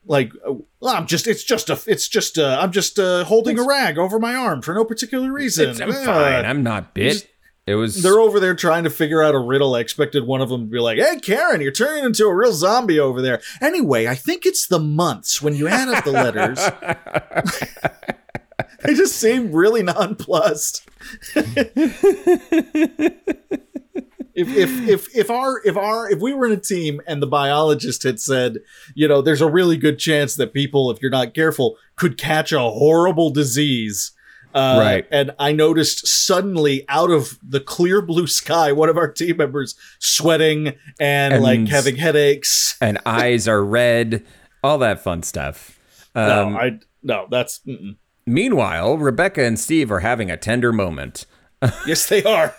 Like well, I'm just it's just a it's just uh I'm just uh holding a rag over my arm for no particular reason. It's- I'm Uh, fine. I'm not bit. just- it was. They're over there trying to figure out a riddle. I expected one of them to be like, "Hey, Karen, you're turning into a real zombie over there." Anyway, I think it's the months when you add up the letters. they just seem really nonplussed. if, if if if our if our if we were in a team and the biologist had said, you know, there's a really good chance that people, if you're not careful, could catch a horrible disease. Uh, Right. And I noticed suddenly out of the clear blue sky, one of our team members sweating and, And- like having headaches. and eyes are red. All that fun stuff. Um, no, I no, that's mm-mm. meanwhile, Rebecca and Steve are having a tender moment. yes, they are.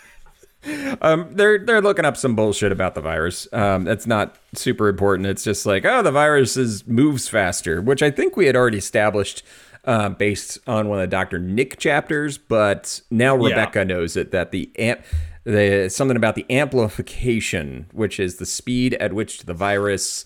Um, they're they're looking up some bullshit about the virus. Um, that's not super important. It's just like, oh, the virus is moves faster, which I think we had already established uh, based on one of the Doctor Nick chapters. But now Yeah. Rebecca knows it that the amp, the something about the amplification, which is the speed at which the virus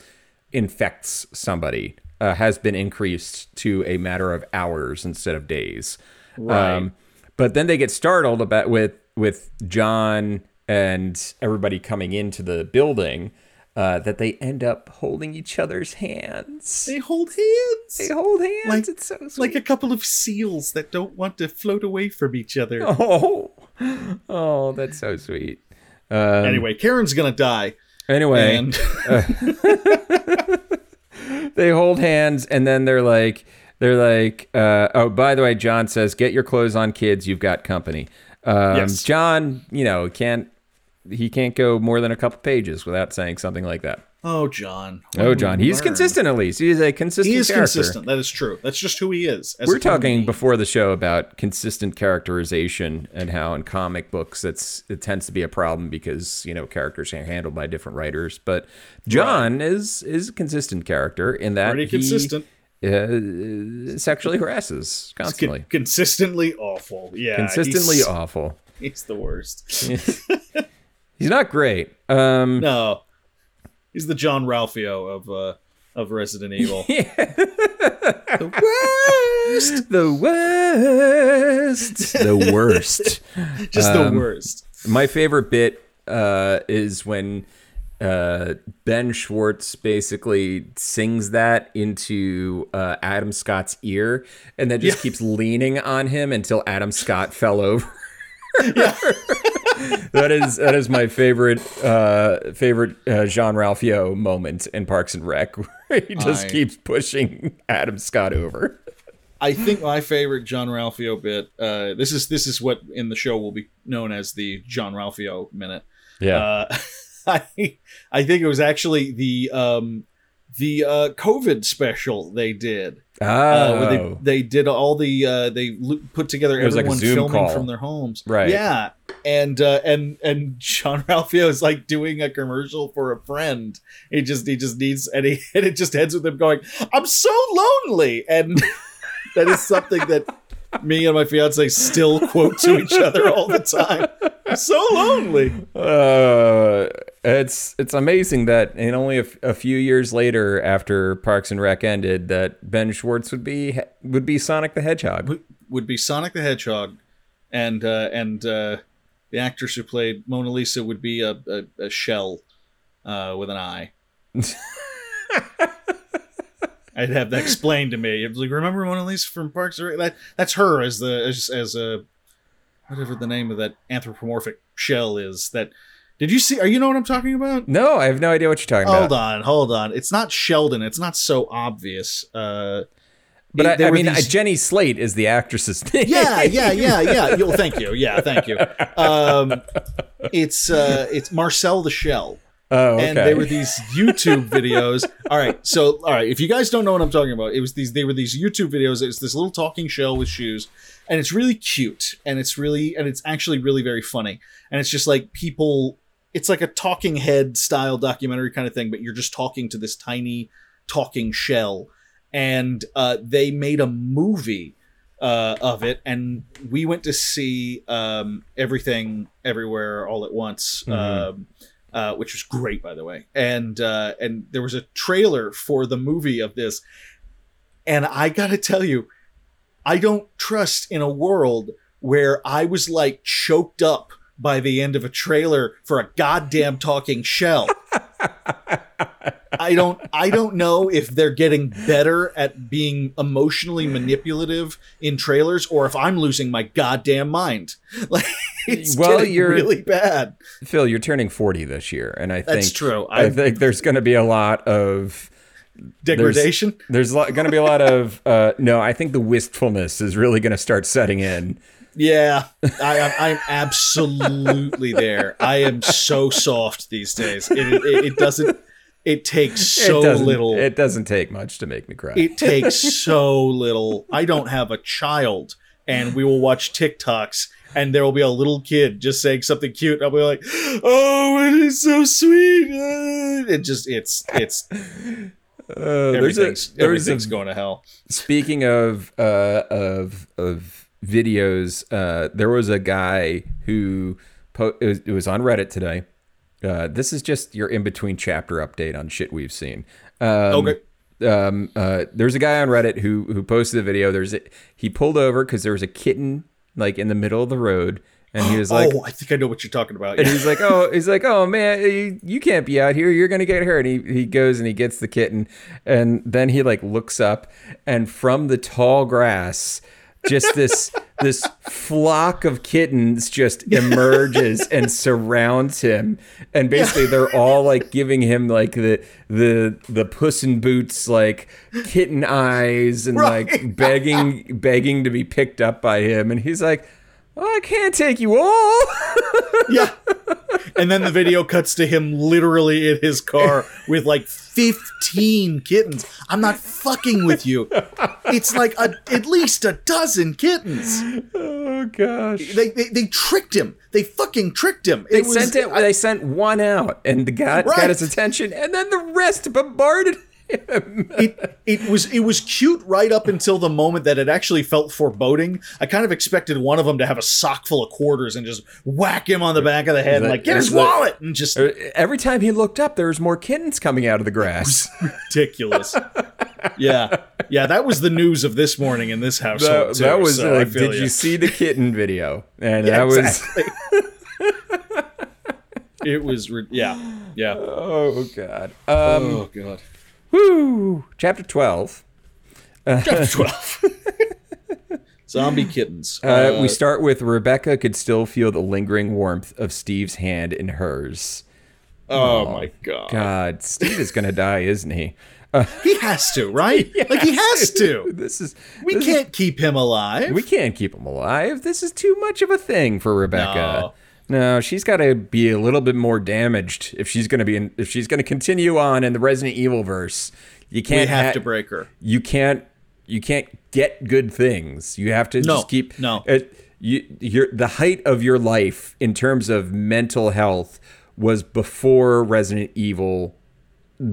infects somebody, uh, has been increased to a matter of hours instead of days. Right. but then they get startled about with with John and everybody coming into the building uh, that they end up holding each other's hands. They hold hands. They hold hands. Like- it's so sweet. like a couple of seals that don't want to float away from each other. oh, oh, that's so sweet. Um, Anyway, Karen's gonna die, anyway, and they hold hands and then they're like they're like uh, oh by the way john says get your clothes on kids you've got company um, Yes. john you know can't he can't go more than a couple pages without saying something like that oh, John. Oh john he's learn- consistent at least he's a consistent He is character. consistent. That is true. That's just who he is. as we're talking being. before the show about consistent characterization and how in comic books it's it tends to be a problem because you know characters are handled by different writers but john is is a consistent character in that pretty he- consistent. Uh, sexually harasses Con- constantly. consistently awful. Yeah, consistently he's, awful. He's the worst. He's not great. Um, no, he's the John Ralphio of uh, of Resident Evil. Yeah. the worst. the worst. the worst. Just Um, the worst. My favorite bit uh, is when uh, Ben Schwartz basically sings that into uh, Adam Scott's ear and then just Yeah. keeps leaning on him until Adam Scott fell over. that is that is my favorite uh, favorite uh, Jean Ralphio moment in Parks and Rec, where he just I- keeps pushing Adam Scott over. I think my favorite John Ralphio bit. Uh, this is this is what in the show will be known as the John Ralphio minute. Yeah, Uh, I I think it was actually the um, the uh, COVID special they did. oh, Uh, they they did all the uh, they put together like everyone Zoom filming call. from their homes. Right. Yeah. And uh, and and Sean Ralphio is like doing a commercial for a friend. He just he just needs and he and it just ends with him going, "I'm so lonely," and that is something that me and my fiance still quote to each other all the time. I'm so lonely. Uh, it's it's amazing that in only a, f- a few years later, after Parks and Rec ended, that Ben Schwartz would be would be Sonic the Hedgehog. would- would be Sonic the Hedgehog, and uh, and uh, the actress who played Mona Lisa would be a, a, a shell uh, with an eye. I'd have that explained to me. Like, remember Mona Lisa from Parks and Rec? That that's her as the as, as a whatever the name of that anthropomorphic shell is. That did you see? Are you know what I'm talking about? No, I have no idea what you're talking Hold about. Hold on, hold on. It's not Sheldon. It's not so obvious. Uh, But I, I mean, these- uh, Jenny Slate is the actress's name. yeah, yeah, yeah, yeah. You'll thank you. Yeah, thank you. Um, it's uh, it's Marcel the Shell. Oh, okay. and they were these YouTube videos. All right, so all right, if you guys don't know what I'm talking about, it was these. They were these YouTube videos. It's this little talking shell with shoes, and it's really cute, and it's really, and it's actually really very funny, and it's just like people. It's like a talking head style documentary kind of thing, but you're just talking to this tiny talking shell, and uh, they made a movie uh, of it, and we went to see um, everything, everywhere, all at once. Um, uh, which was great, by the way. And uh, and there was a trailer for the movie of this, and I gotta tell you, I don't trust in a world where I was like choked up by the end of a trailer for a goddamn talking shell. I don't I don't know if they're getting better at being emotionally manipulative in trailers or if I'm losing my goddamn mind. Like it's Well, you're- really bad. Phil, you're turning 40 this year, and I think That's true. I I- think there's going to be a lot of Degradation. there's going to be a lot of uh, no. I think the wistfulness is really going to start setting in. Yeah, I, I'm, I'm absolutely there. I am so soft these days. It, it, it doesn't. It takes so it little. It, doesn't take much to make me cry. It takes so little. I don't have a child, and we will watch TikToks, and there will be a little kid just saying something cute. And I'll be like, "Oh, it is so sweet." Uh, It just, it's, it's Uh, there's a everything's, there's a everything's going to hell. Speaking of uh, of of videos, uh, there was a guy who po- it, was, it was on Reddit today. Uh, this is just your in between chapter update on shit we've seen. Um, Okay. Um, uh, there's a guy on Reddit who who posted a video. There's a, he pulled over because there was a kitten like in the middle of the road, and he was like, oh, I think I know what you're talking about. and he's like, "Oh, he's like, oh man, you, you can't be out here. You're gonna get hurt." And he he goes and he gets the kitten, and then he like looks up, and from the tall grass, just this this flock of kittens just emerges and surrounds him, and basically they're all like giving him like the the the puss in boots like kitten eyes and like begging begging to be picked up by him, and he's like. "Oh, I can't take you all. Yeah. And then the video cuts to him literally in his car with like 15 kittens. I'm not fucking with you. It's like a, at least a dozen kittens. Oh gosh. They, they, they tricked him. They fucking tricked him. They It was- sent it. they sent one out, and the guy got Right. his attention, and then the rest bombarded him. it it was it was cute right up until the moment that it actually felt foreboding. I kind of expected one of them to have a sock full of quarters and just whack him on the back of the head and like get his is that- wallet and just Every time he looked up, there was more kittens coming out of the grass. ridiculous. yeah, yeah, that was the news of this morning in this household. that, too, that was. so Phil did ya. you see the kitten video? And Yeah, that was. exactly. it was yeah, yeah. Oh god. Um. oh god. Woo. Chapter twelve. Chapter twelve. Zombie kittens. Uh, we start with Rebecca could still feel the lingering warmth of Steve's hand in hers. oh my god. God, Steve is gonna die, isn't he? He has to, right? like he has to. This is We this can't keep him alive. We can't keep him alive. This is too much of a thing for Rebecca. No, she's got to be a little bit more damaged if she's going to be in, if she's going to continue on in the Resident Evil verse. You can't have ha- to break her. You can't you can't get good things. You have to No, just keep no. It, you your the height of your life in terms of mental health was before Resident Evil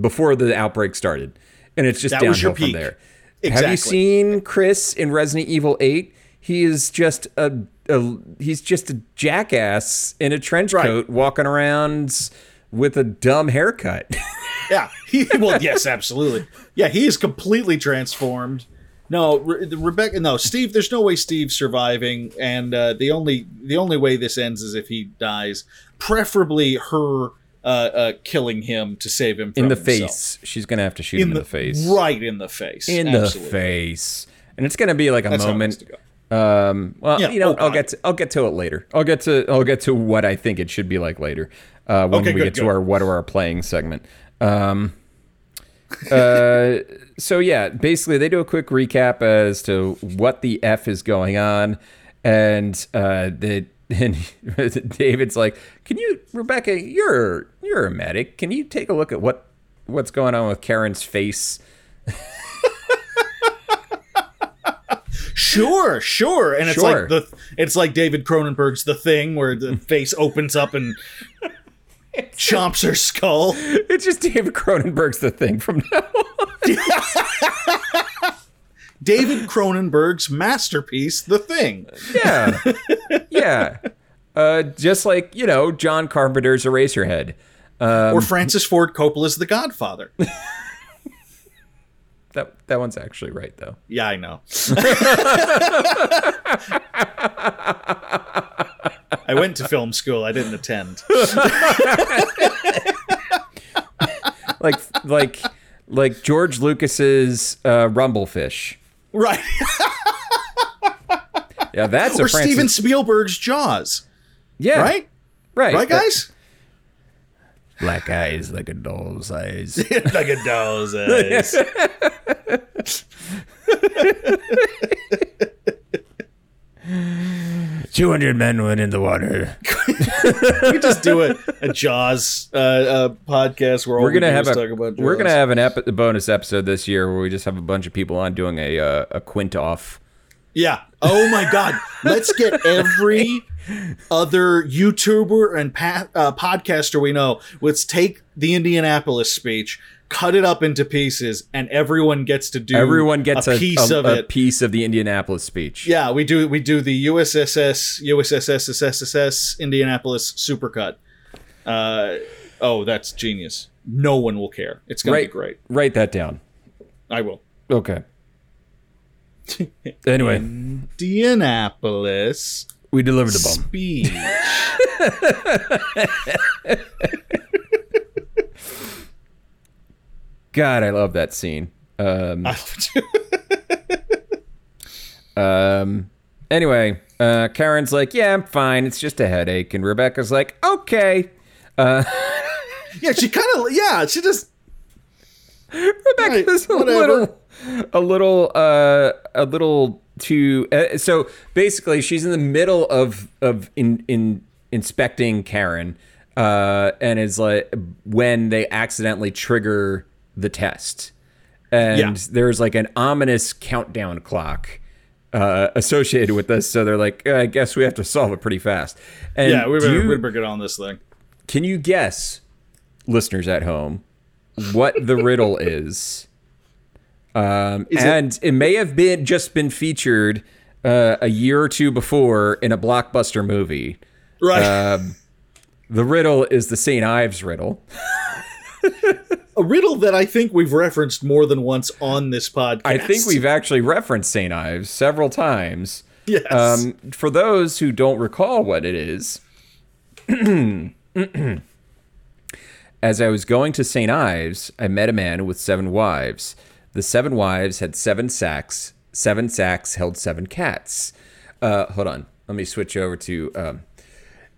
before the outbreak started. And it's just That was downhill from there. Have you seen Chris in Resident Evil 8? He is just a, a he's just a jackass in a trench Right. coat walking around with a dumb haircut. Yeah. He, well, yes, absolutely. Yeah, he is completely transformed. No, Re- Rebecca. No, Steve. There's no way Steve's surviving, and uh, the only the only way this ends is if he dies. Preferably her uh, uh, killing him to save him from in the himself. face. She's gonna have to shoot him in the face. right in the face, In Absolutely. the face. And it's gonna be like a That's moment. go. Um, well, Yeah, you know, oh, I'll get to, I'll get to it later. I'll get to I'll get to what I think it should be like later. Uh, when Okay, we good, get to our what are our playing segment. Um, uh, so yeah, basically they do a quick recap as to what the f is going on, and uh, the and David's like, "Can you, Rebecca? You're you're a medic. Can you take a look at what what's going on with Karen's face?" Sure, sure. And it's Sure. like the it's like David Cronenberg's The Thing where the face opens up and chomps her skull. It's just David Cronenberg's the thing from now. on. David Cronenberg's masterpiece, The Thing. Yeah, yeah. Uh, just like you know, John Carpenter's Eraserhead. Um, or Francis Ford Coppola's The Godfather. That that one's actually right though. Yeah, I know. I went to film school. I didn't attend. Like like like George Lucas's uh, Rumblefish. Right. Yeah, that's a or Francis. Steven Spielberg's Jaws. yeah, Right? right, Right, guys? Black eyes like a doll's eyes. like a doll's eyes. Two hundred men went in the water. we just do a, a Jaws uh, uh, podcast where all We're gonna do have a talk about we're gonna have an ep- bonus episode this year where we just have a bunch of people on doing a uh, a quint off. Yeah. Oh my God. Let's get every other YouTuber and pa- uh, podcaster we know. Let's take the Indianapolis speech, cut it up into pieces, and everyone gets to do. Everyone gets a, piece a- of a it. piece of the Indianapolis speech. Yeah, we do. We do the USSS USSS SSS Indianapolis supercut. Uh, oh, that's genius. No one will care. It's gonna Right. be great. Write that down. I will. Okay. Anyway, Indianapolis we delivered the bomb. speech. God, I love that scene. Um, I love it. um, anyway, uh, Karen's like, "Yeah, I'm fine. It's just a headache," and Rebecca's like, "Okay." yeah, she kind of. Yeah, she just. Rebecca's a whatever. little, a little, uh, a little too. Uh, so basically, she's in the middle of of in in inspecting Karen, uh, and is like when they accidentally trigger the test, and Yeah. there's like an ominous countdown clock. Uh, associated with this, so they're like, "Uh, I guess we have to solve it pretty fast. And Yeah, we better, you- we better get on this thing. can you guess, listeners at home, what the riddle is? Um, Is it- and it, may have been just been featured uh, a year or two before in a blockbuster movie. Right. Um, the riddle is the St. Ives riddle. a riddle that I think we've referenced more than once on this podcast. I think we've actually referenced St. Ives several times. Yes. Um, for those who don't recall what it is, as I was going to St. Ives, I met a man with seven wives. The seven wives had seven sacks. Seven sacks held seven cats. Uh, hold on. Let me switch over to. Um,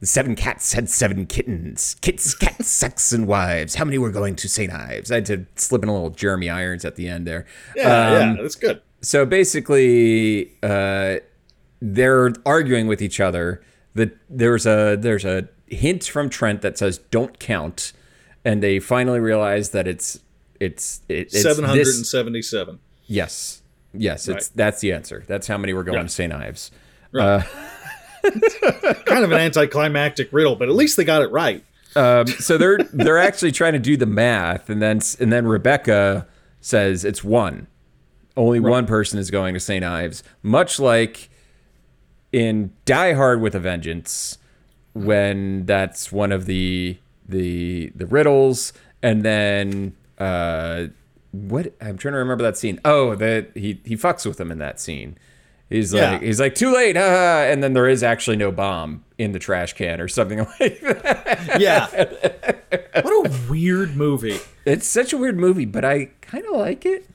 the seven cats had seven kittens. Kits, cats, sacks, and wives. How many were going to St. Ives? I had to slip in a little Jeremy Irons at the end there. yeah, Um, yeah, that's good. so basically, uh, they're arguing with each other. That there's a there's a hint from Trent that says "don't count," and they finally realize that it's it's it, it's Seven hundred this- and yes yes it's Right. that's the answer. That's how many were going Yeah. to St. Ives. Right. Kind of an anticlimactic riddle, but at least they got it right. Um, so they're they're actually trying to do the math, and then and then Rebecca says it's one. Only one person is going to St. Ives, much like in Die Hard with a Vengeance, when that's one of the the the riddles, and then uh, what I'm trying to remember that scene. Oh, that he he fucks with him in that scene. He's Yeah. like he's like too late, haha, and then there is actually no bomb in the trash can or something like that. Yeah. what a weird movie. It's such a weird movie, but I kind of like it.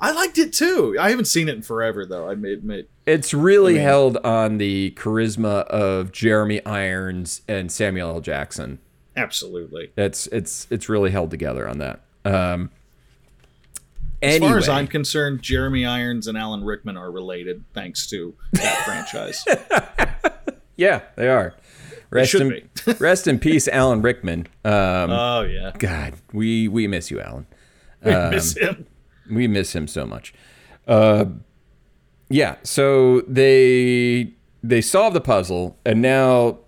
I liked it too. I haven't seen it in forever though. I made admit. It's really held on the charisma of Jeremy Irons and Samuel L. Jackson. Absolutely. It's it's it's really held together on that. Um, As far as I'm concerned, Jeremy Irons and Alan Rickman are related thanks to that franchise. Yeah, they are. Rest in rest in peace, Alan Rickman. Um, Oh yeah, God, we we miss you, Alan. we Um, miss him. We miss him so much. Uh, yeah. So they they solve the puzzle, and now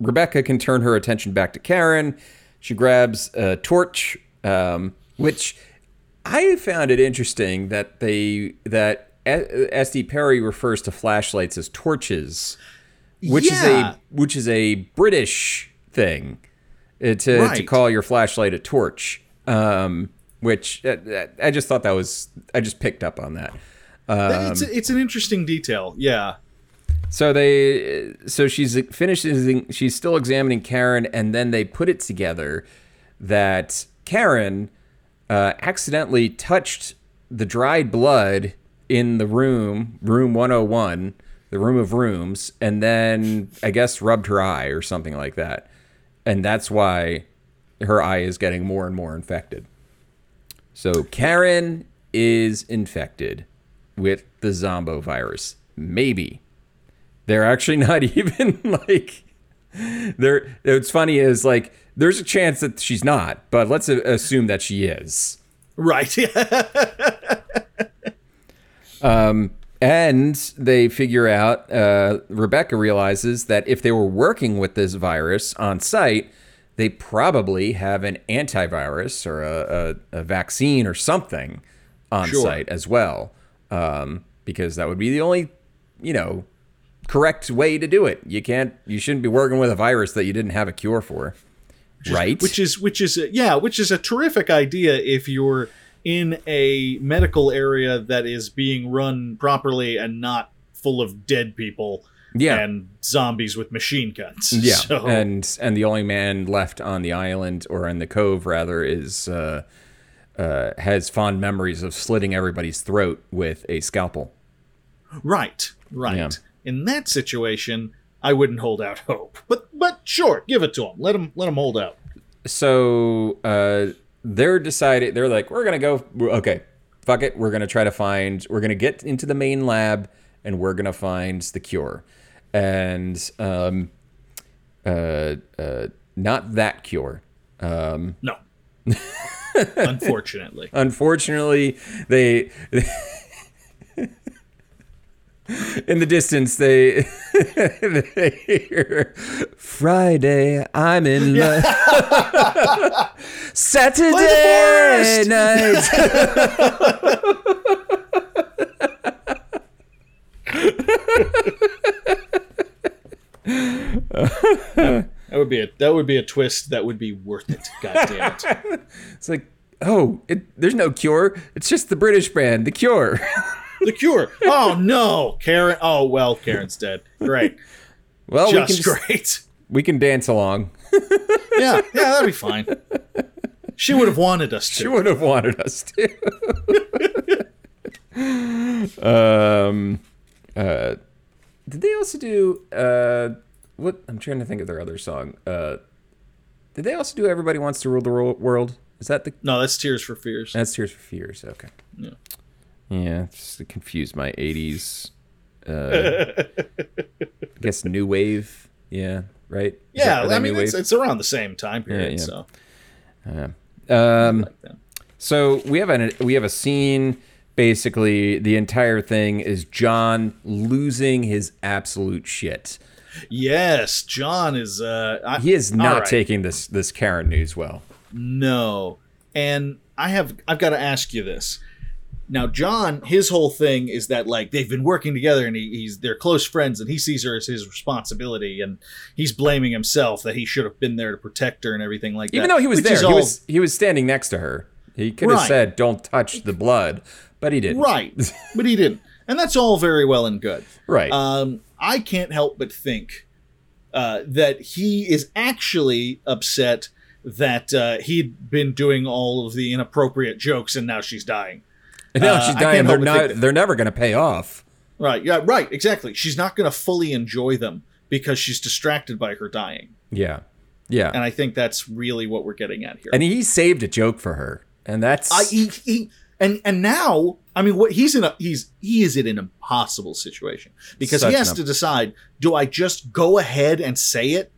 Rebecca can turn her attention back to Karen. She grabs a torch, um, which I found it interesting that they that SD Perry refers to flashlights as torches, which is a which is a British thing uh, to to call your flashlight a torch. Um, which uh, uh, I just thought that was I just picked up on that. Um, it's it's an interesting detail. Yeah, So they, so she's finished. She's still examining Karen, and then they put it together that Karen uh, accidentally touched the dried blood in the room, room 101, the room of rooms, and then I guess rubbed her eye or something like that, and that's why her eye is getting more and more infected. So Karen is infected with the Zombo virus. Maybe they're actually not even like they're what's funny is like there's a chance that she's not but let's assume that she is right. Um and they figure out uh, rebecca realizes that if they were working with this virus on site they probably have an antivirus or a, a, a vaccine or something on Sure. site as well um, because that would be the only you know correct way to do it you can't you shouldn't be working with a virus that you didn't have a cure for right which is which is yeah, which is a terrific idea if you're in a medical area that is being run properly and not full of dead people Yeah. and zombies with machine guns. Yeah, So, and and the only man left on the island or in the cove rather is uh, uh, has fond memories of slitting everybody's throat with a scalpel. right, right. Yeah. In that situation, I wouldn't hold out hope. But but sure, give it to them. Let them let them hold out. So uh, they're decided. They're like, we're gonna go. Okay, fuck it. We're gonna try to find. We're gonna get into the main lab and we're gonna find the cure. And um, uh, uh, not that cure. Um, No. Unfortunately. unfortunately they in the distance they, they hear friday i'm in love. Saturday night. That would be a that would be a twist that would be worth it. God damn it. it's like oh it, there's no cure. It's just the british brand the cure The cure. Oh no, Karen. Oh well, Karen's dead. Great. well we can Just just, great. we can dance along Yeah, yeah, that'd be fine. She would have wanted us to. She would have wanted us to. um, uh, did they also do uh, what? I'm trying to think of their other song. Uh, did they also do "Everybody Wants to Rule the World"? Is that the? No, that's Tears for Fears. That's Tears for Fears. Okay. Yeah. Yeah, just to confuse my '80s. Uh, I guess new wave. Yeah. Right. Yeah, that- I mean it's, it's around the same time period. yeah. So um, like. So we have an we have a scene. Basically, the entire thing is John losing his absolute shit. yes, John is. Uh, I, He is not right. taking this this Karen news well. No. And I have I've got to ask you this. Now, John, his whole thing is that like they've been working together and he, he's they're close friends and he sees her as his responsibility and he's blaming himself that he should have been there to protect her and everything like Even that. Even though he was there, he all- was he was standing next to her. He could have Right. said, "Don't touch the blood," but he didn't. right, but he didn't, and that's all very well and good. Right. Um, I can't help but think uh, that he is actually upset that uh, he'd been doing all of the inappropriate jokes and now she's dying. and now uh, she's dying. They're not. They're never going to pay off. Right. Yeah. Right. Exactly. She's not going to fully enjoy them because she's distracted by her dying, Yeah. Yeah. and I think that's really what we're getting at here. And he saved a joke for her, and that's I he, he and and now I mean, what he's in a he's he is in an impossible situation because Such he has to decide: do I just go ahead and say it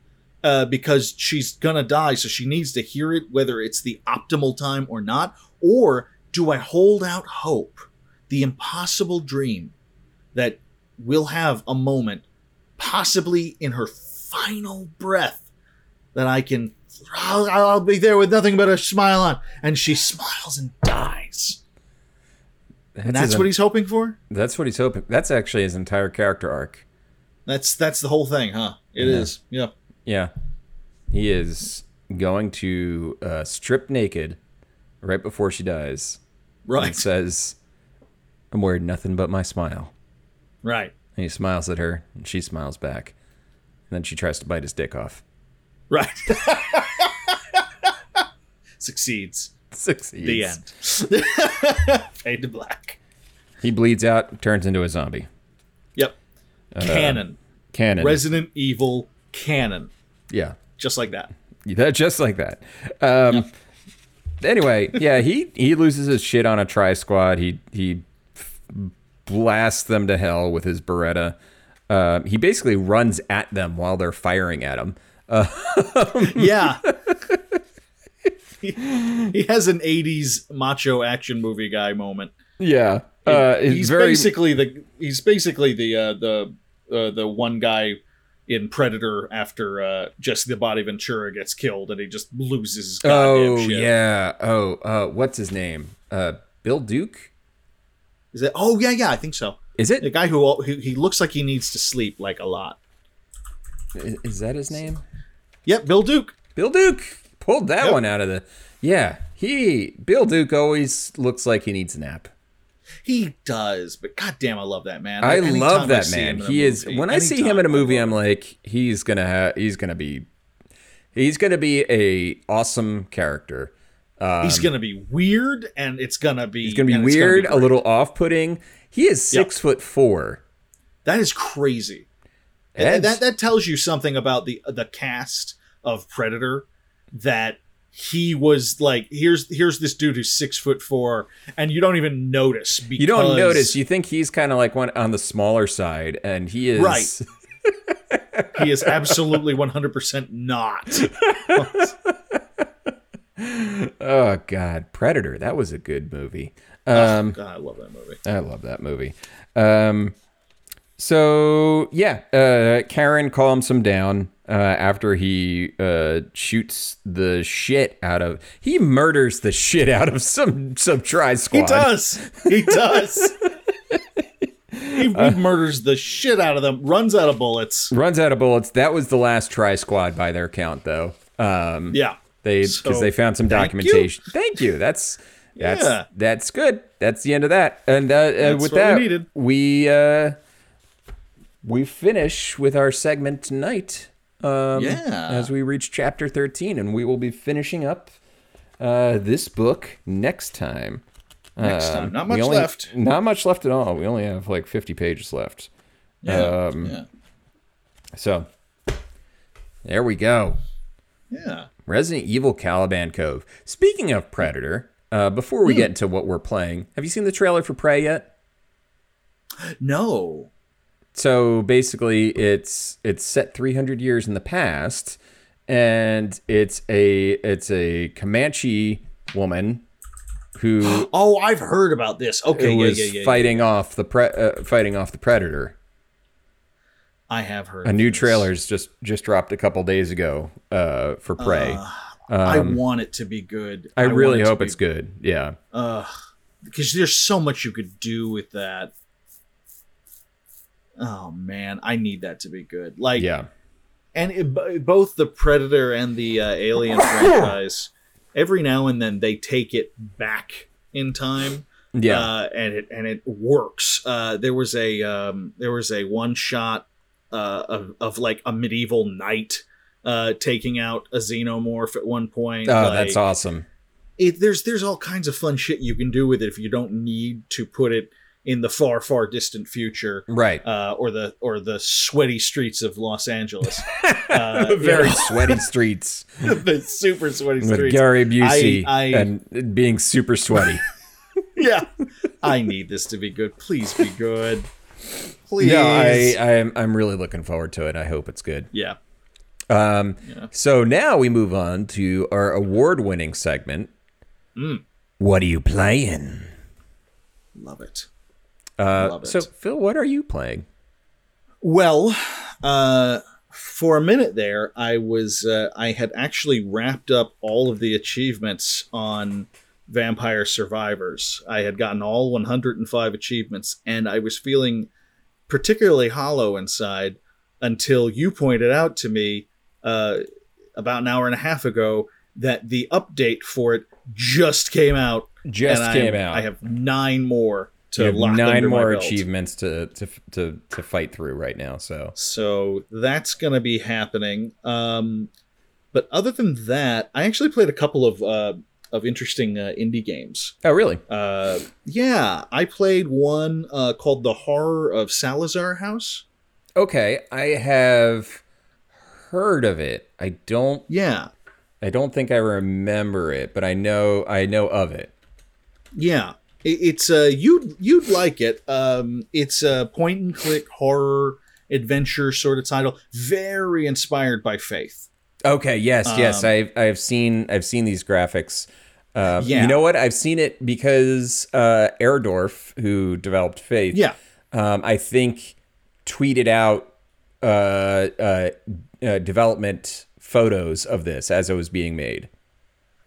uh, because she's gonna die, so she needs to hear it, whether it's the optimal time or not, or do I hold out hope, the impossible dream that we'll have a moment, possibly in her final breath, that I can. I'll, I'll be there with nothing but a smile on, and she smiles and dies. And that's what he's hoping for. That's what he's hoping. That's actually his entire character arc. That's that's the whole thing, huh? It is. Yeah. Yeah. Yeah, he is going to uh, strip naked right before she dies. And Right. says, "I'm wearing nothing but my smile." Right. And he smiles at her, and she smiles back. And then she tries to bite his dick off. Right. Succeeds. Succeeds. The end. Fade to black. He bleeds out, turns into a zombie. Yep. canon. Canon. Resident Evil canon. yeah. Just like that. That just like that. Um, Anyway, yeah, he he loses his shit on a tri squad. He he blasts them to hell with his Beretta. Uh, he basically runs at them while they're firing at him. Yeah. he, he has an 80s macho action movie guy moment. Yeah, uh, he's very basically the he's basically the uh, the uh, the one guy in Predator after uh, Jesse the Body Ventura gets killed and he just loses his goddamn oh shit. yeah. Oh, uh, what's his name? Uh, Bill Duke. Is it? Oh yeah, yeah, I think so. Is it? The guy who he, he looks like he needs to sleep like a lot. Is, is that his name? Yep, Bill Duke. Bill Duke pulled that Yep. one out of the. Yeah, he Bill Duke always looks like he needs a nap. He does, but goddamn, I love that man. I Anytime love that see man. him in a He is when I see him in a movie, I'm like, he's gonna have, he's gonna be, he's gonna be a awesome character. he's um, gonna be weird, and it's gonna be He's gonna be and it's weird, a little off-putting. He is six foot four. That is crazy. And that that tells you something about the the cast of Predator that he was like here's here's this dude who's six foot four and you don't even notice because you don't notice. You think he's kind of like one on the smaller side, and he is Right. he is absolutely 100% not Oh God, Predator. That was a good movie. Um, God, I love that movie I love that movie. Um, so yeah, uh, Karen calms him down uh, after he uh, shoots the shit out of. He murders the shit out of some some tri squad. he does he does he, he Uh, murders the shit out of them runs out of bullets Runs out of bullets. That was the last tri squad by their count, though. Um, yeah they because So, they found some thank you. documentation. Thank you. That's that's Yeah. that's good. That's the end of that. And uh, uh, with we that, we uh, we finish with our segment tonight. Um, Yeah. As we reach chapter thirteen, and we will be finishing up uh, this book next time. next Uh, time not much only- left Not much left at all. We only have like fifty pages left. yeah um, yeah So there we go. yeah Resident Evil Caliban Cove. Speaking of Predator, uh, before we get into what we're playing, have you seen the trailer for Prey yet? no So basically, it's it's set 300 years in the past, and it's a it's a Comanche woman who oh i've heard about this okay yeah, was yeah, yeah, fighting off the pre- uh, fighting off the Predator. i have heard A new this. trailer's just just dropped a couple days ago uh, for Prey. i want it to be good I, want really it hope be it's good. Yeah. Uh because there's so much you could do with that. Oh man, I need that to be good. Like, Yeah. and it, b- both the Predator and the uh, Alien franchise, every now and then they take it back in time. Yeah. uh, and it and it works. Uh, there was a um, there was a one shot uh, of of like a medieval knight uh, taking out a xenomorph at one point. oh, like, that's awesome. it, there's there's all kinds of fun shit you can do with it if you don't need to put it in the far far distant future Right. uh, or the or the sweaty streets of Los Angeles. uh, Very you sweaty streets the super sweaty with streets. Gary Busey I- I- and being super sweaty. yeah. I need this to be good. Please be good. Please. No, I, I'm I'm really looking forward to it. I hope it's good. yeah. Um, Yeah. So now we move on to our award-winning segment. Mm. What are you playing? Love it. Uh, Love it. so Phil, what are you playing? Well, uh, for a minute there, I was uh, I had actually wrapped up all of the achievements on Vampire Survivors. I had gotten all 105 achievements, and I was feeling particularly hollow inside until you pointed out to me uh, about an hour and a half ago that the update for it just came out. Just and I- came out. I have nine more to lock nine more achievements to, to to to fight through right now. So So that's going to be happening. Um, but other than that, I actually played a couple of uh, of interesting uh, indie games. oh really? Uh, yeah, I played one uh, called The Horror of Salazar House. Okay, I have heard of it. I don't Yeah, I don't think I remember it, but I know I know of it. yeah. It, it's uh, you'd you'd like it. Um, it's a point and click horror adventure sort of title, very inspired by Faith. Okay, yes, yes. Um, I've I've seen I've seen these graphics. Uh, Yeah. You know what? I've seen it because uh, Airdorf, who developed Faith, Yeah. um, I think tweeted out uh, uh, uh, development photos of this as it was being made.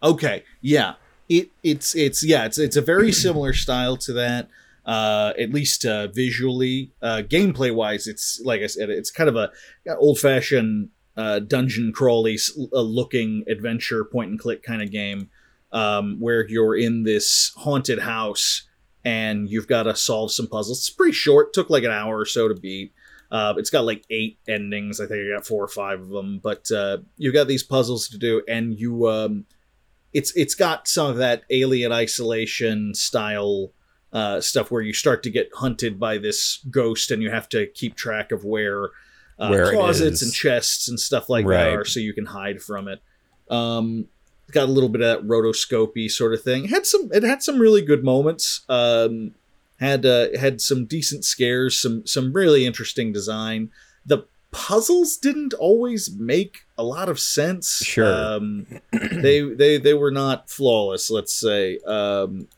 Okay, yeah. It it's it's yeah, it's it's a very similar style to that. Uh, at least uh, visually, uh, gameplay wise, it's like I said, it's kind of a old fashioned uh, dungeon crawly uh, looking adventure point and click kind of game, um, where you're in this haunted house and you've got to solve some puzzles. It's pretty short, took like an hour or so to beat. Uh, it's got like eight endings. I think I got four or five of them, but you've got these puzzles to do, and you um, it's it's got some of that alien isolation style uh, stuff where you start to get hunted by this ghost and you have to keep track of where, uh, Where closets and chests and stuff like that are so you can hide from it. Um got a little bit of that rotoscopy sort of thing. Had some it had some really good moments. Um had uh, had some decent scares some some really interesting design. The puzzles didn't always make a lot of sense. Sure. um they they they were not flawless let's say. Um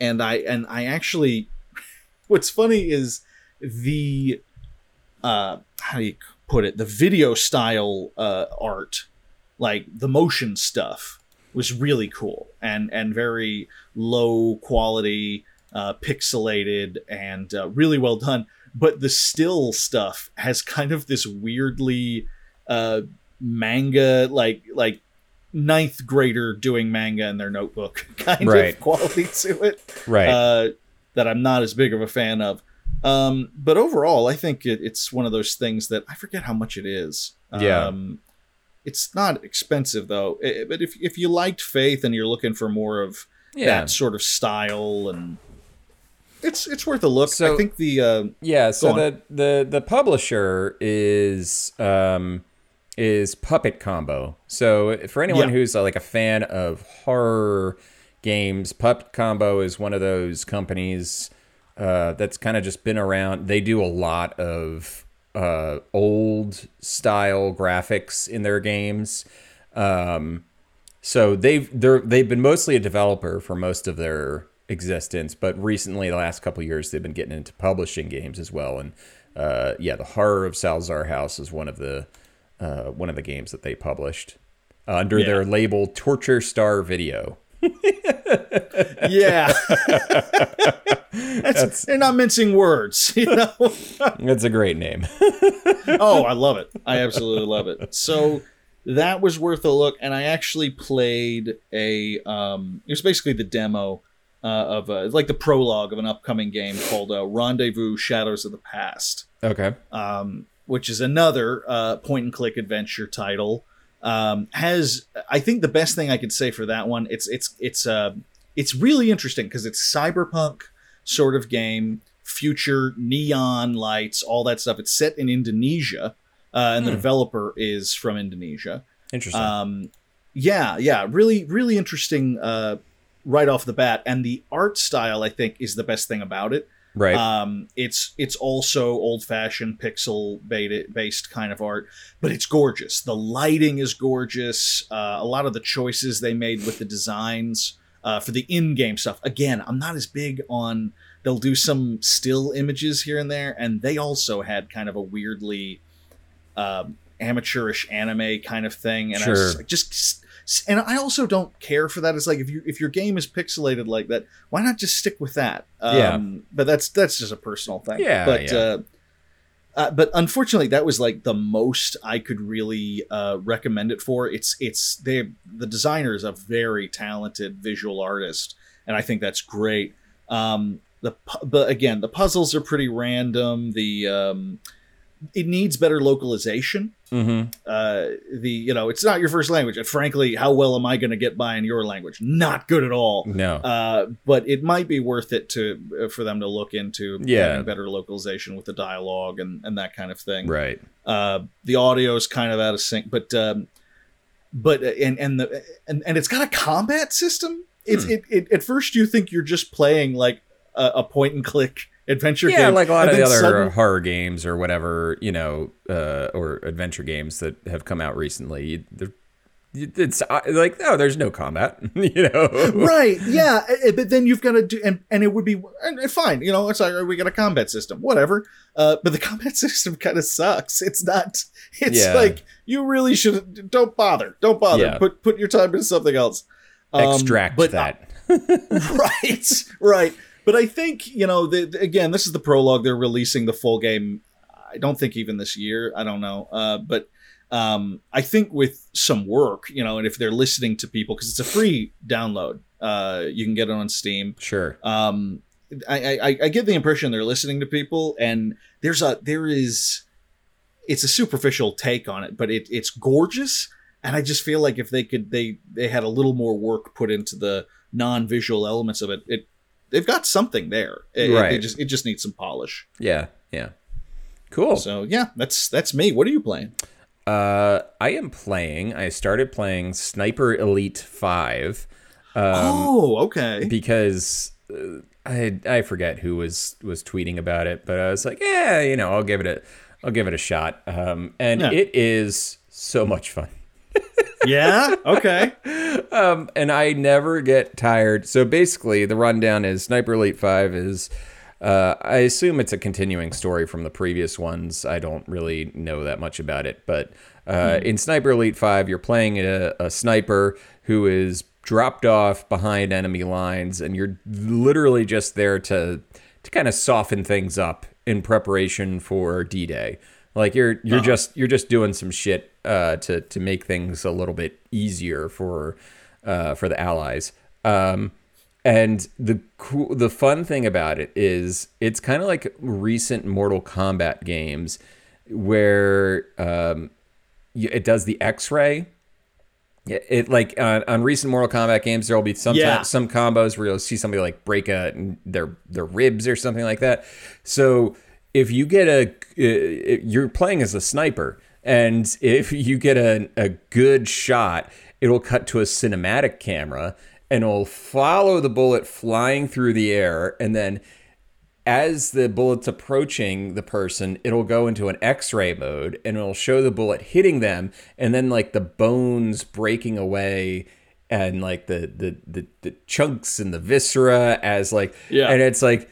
and i and i actually what's funny is the uh how do you put it? The video style uh art like the motion stuff was really cool and and very low quality uh pixelated and uh, really well done. But the still stuff has kind of this weirdly uh manga like like ninth grader doing manga in their notebook kind Right. of quality to it Right. uh, that I'm not as big of a fan of. Um, but overall, I think it, it's one of those things that I forget how much it is. Yeah. Um, it's not expensive though. Eh, but if if you liked Faith and you're looking for more of yeah. that sort of style, and it's it's worth a look. So- I think the uh, Yeah, so the, the the publisher is um is Puppet Combo. So for anyone Yeah. who's uh, like a fan of horror games, Puppet Combo is one of those companies uh, that's kind of just been around. They do a lot of uh, old style graphics in their games. Um, so they've they're they've been mostly a developer for most of their existence, but recently, the last couple of years, they've been getting into publishing games as well. And uh, yeah, the Horror of Salazar House is one of the uh, one of the games that they published uh, under Yeah. their label Torture Star Video. yeah, That's, they're not mincing words, you know. That's a great name. oh, I love it. I absolutely love it. So that was worth a look, and I actually played a. Um, it was basically the demo uh, of a, like the prologue of an upcoming game called uh, Rendezvous: Shadows of the Past, okay. um, which is another uh, point and click adventure title. Um, has I think the best thing I could say for that one? It's it's it's uh, it's really interesting because it's cyberpunk sort of game, future neon lights, all that stuff. It's set in Indonesia, uh, and the Hmm. developer is from Indonesia. Interesting. Um, yeah, yeah, really, really interesting uh, right off the bat, and the art style I think is the best thing about it. Right. Um, it's it's also old fashioned pixel based kind of art, but it's gorgeous. The lighting is gorgeous. Uh, a lot of the choices they made with the designs uh, for the in game stuff. Again, I'm not as big on. They'll do some still images here and there, and they also had kind of a weirdly um, amateurish anime kind of thing. And I was like, just and I also don't care for that. It's like if you if your game is pixelated like that, why not just stick with that? Um, Yeah. But that's that's just a personal thing. Yeah, But yeah. Uh, uh, but unfortunately, that was like the most I could really uh, recommend it for. It's it's they the designer is a very talented visual artist, and I think that's great. Um, the but again, the puzzles are pretty random. The um, it needs better localization mm-hmm. uh, the you know it's not your first language and frankly how well am i going to get by in your language not good at all No. uh, but it might be worth it to uh, for them to look into Yeah. better localization with the dialogue and, and that kind of thing right. uh, the audio is kind of out of sync but um, but uh, and and the and, and it's got a combat system it's Hmm. it, it at first you think you're just playing like a, a point and click adventure games. Yeah, game like a lot and of the other sudden- horror games or whatever, you know, uh, or adventure games that have come out recently. They're, it's like, oh, there's no combat, you know? right yeah but then you've got to do and, and it would be and, and fine you know it's like we got a combat system whatever uh, but the combat system kind of sucks it's not it's Yeah. like you really should don't bother don't bother Yeah. put put your time into something else Um, Extract but that. right right but i think you know the, again this is the prologue. They're releasing the full game i don't think even this year. I don't know. Uh, but um, i think with some work you know and if they're listening to people because it's a free download uh, you can get it on steam. Sure. um, I, I I get the impression they're listening to people, and there's a there is, it's a superficial take on it, but it it's gorgeous, and I just feel like if they could they they had a little more work put into the non-visual elements of it, it they've got something there. It, Right. It, just it just needs some polish. Yeah. Yeah. Cool. So yeah, that's that's me. What are you playing? Uh, I am playing, I started playing Sniper Elite 5 oh, okay. because uh, I I forget who was was tweeting about it, but I was like, yeah, you know, I'll give it a I'll give it a shot. Um, and Yeah. it is so much fun. Yeah. Okay. Um, and I never get tired. So basically, the rundown is Sniper Elite 5 is. Uh, I assume it's a continuing story from the previous ones. I don't really know that much about it. But uh, in Sniper Elite 5, you're playing a, a sniper who is dropped off behind enemy lines, and you're literally just there to, to kind of soften things up in preparation for D Day. Like you're you're just you're just doing some shit uh, to to make things a little bit easier for uh, for the allies. Um, and the cool, the fun thing about it is it's kind of like recent Mortal Kombat games where um, it does the X-ray. It, it like uh, on recent Mortal Kombat games, there will be some Yeah. some combos where you'll see somebody like break a their their ribs or something like that. So if you get a, uh, you're playing as a sniper, and if you get a, a good shot, it'll cut to a cinematic camera and it'll follow the bullet flying through the air, and then as the bullet's approaching the person, it'll go into an X-ray mode and it'll show the bullet hitting them, and then like the bones breaking away and like the the the, the chunks and the viscera as like Yeah. and it's like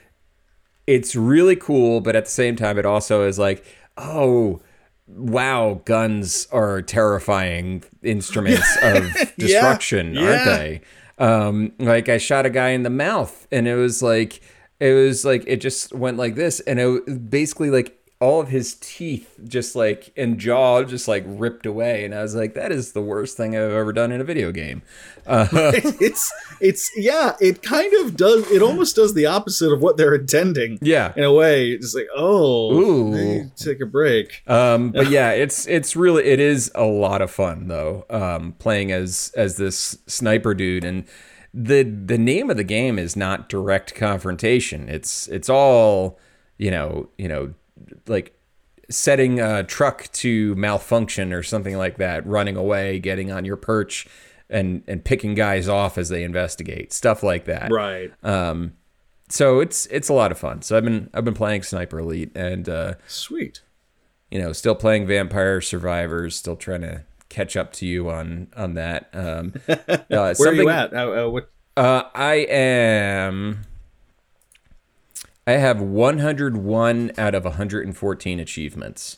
it's really cool, but at the same time, it also is like, oh, wow, guns are terrifying instruments of destruction, Yeah. aren't they? Um, like I shot a guy in the mouth, and it was like, it was like it just went like this, and it was basically like all of his teeth just like and jaw just like ripped away, and I was like, that is the worst thing I've ever done in a video game. it's it's yeah. It kind of does. It almost does the opposite of what they're intending. Yeah. In a way, it's like oh, Ooh. take a break. Um, but yeah, it's it's really it is a lot of fun though. Um, playing as as this sniper dude, and the the name of the game is not direct confrontation. It's it's all you know you know like setting a truck to malfunction or something like that, running away, getting on your perch, and and picking guys off as they investigate stuff like that. Right. Um, so it's it's a lot of fun. So I've been I've been playing Sniper Elite and uh, Sweet. you know still playing Vampire Survivors, still trying to catch up to you on on that. Um, uh, Where are you at? Uh, uh, what? Uh, I am. I have 101 out of 114 achievements.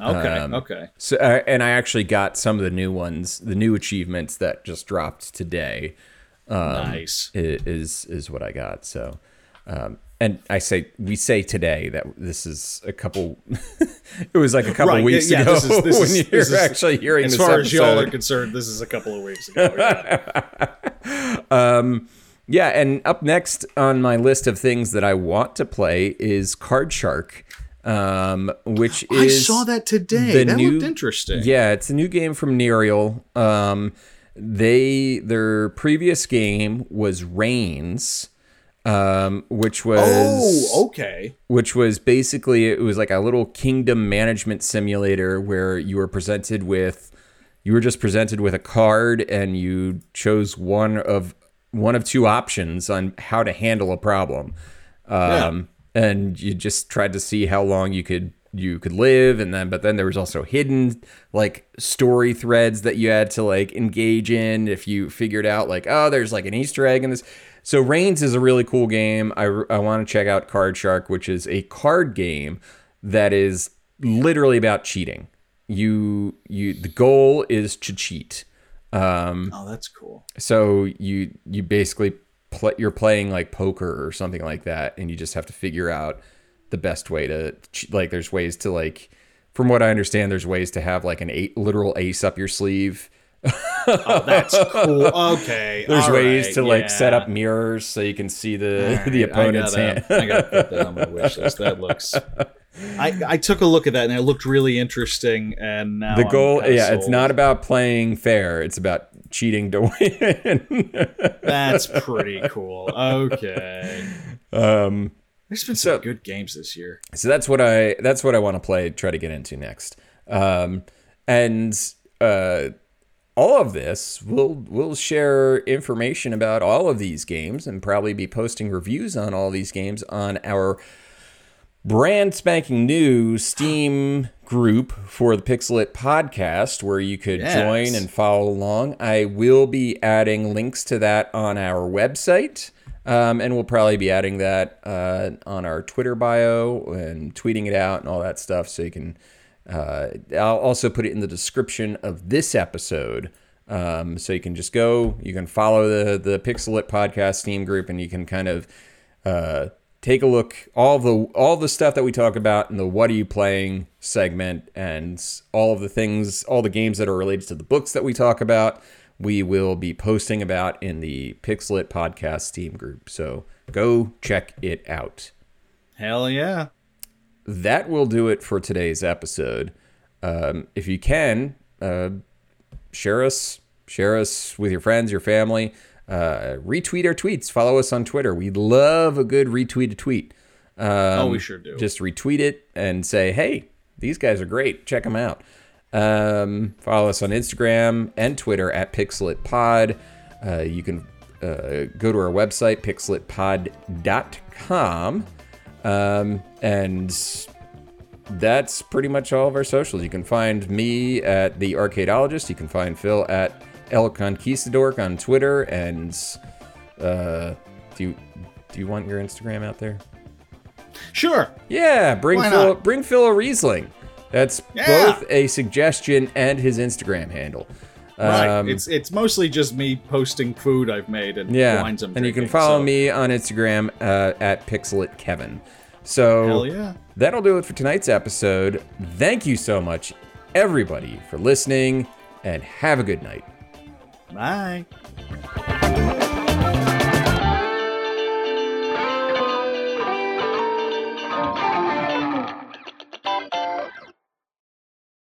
Okay. Um, okay. So, uh, and I actually got some of the new ones, the new achievements that just dropped today. nice. Is is what I got. So, um, and I say we say today that this is a couple. it was like a couple Right, weeks yeah, ago this is- this when is- you're this is- actually hearing As far as y'all are concerned, this is a couple of weeks ago. yeah. Yeah, and up next on my list of things that I want to play is Card Shark, um, which I is saw that today. That new- looked interesting. Yeah, it's a new game from Nerial. Um, they their previous game was Reigns, um, which was Oh, okay. which was basically it was like a little kingdom management simulator where you were presented with you were just presented with a card and you chose one of one of two options on how to handle a problem. Um, and you just tried to see how long you could you could live. And then but then there was also hidden like story threads that you had to like engage in if you figured out like oh there's like an easter egg in this. So reigns is a really cool game. I, I want to check out card shark which is a card game that is literally about cheating. You you the goal is to cheat um Oh, that's cool. so you you basically play, you're playing like poker or something like that, and you just have to figure out the best way to like. There's ways to like, from what I understand, there's ways to have like an eight literal ace up your sleeve. Oh, that's cool. Okay. There's all ways right, to like set up mirrors so you can see the All the opponent's I hand. gotta, I gotta put that on my wish list. That looks. I, I took a look at that and it looked really interesting. And now the I'm goal, yeah, it's not about playing fair. It's about cheating to win. That's pretty cool. Okay. um, There's been So- some good games this year. so that's what I that's what I want to play. Try to get into next. Um, and uh, all of this we'll we'll share information about all of these games and probably be posting reviews on all these games on our brand spanking new Steam group for the Pixelit podcast where you could Yes. join and follow along. I will be adding links to that on our website. Um, and we'll probably be adding that uh, on our Twitter bio and tweeting it out and all that stuff. So you can, uh, I'll also put it in the description of this episode. Um, so you can just go, you can follow the the Pixelit podcast Steam group, and you can kind of uh, take a look all the all the stuff that we talk about in the what are you playing segment and all of the things all the games that are related to the books that we talk about we will be posting about in the pixelit podcast steam group so go check it out Hell yeah. That will do it for today's episode. Um, if you can uh, share us share us with your friends your family uh, retweet our tweets. Follow us on twitter. We love a good retweet a tweet. Um, Oh, we sure do. just retweet it and say hey these guys are great. Check them out. Um, follow us on instagram and twitter at pixelitpod. Uh, you can uh, go to our website pixelitpod.com um, and that's pretty much all of our socials. You can find me at the Arcadeologist. You can find Phil at El Conquistador on Twitter. And uh, do you do you want your Instagram out there? Sure. Yeah, bring Why Phil not? bring Phil a Riesling. That's Yeah. both a suggestion and his Instagram handle. Right. Um, it's it's mostly just me posting food I've made and yeah, wines I'm and you can follow so- me on Instagram uh, at pixelitkevin. So yeah. that'll do it for tonight's episode. Thank you so much, everybody, for listening, and have a good night. Bye.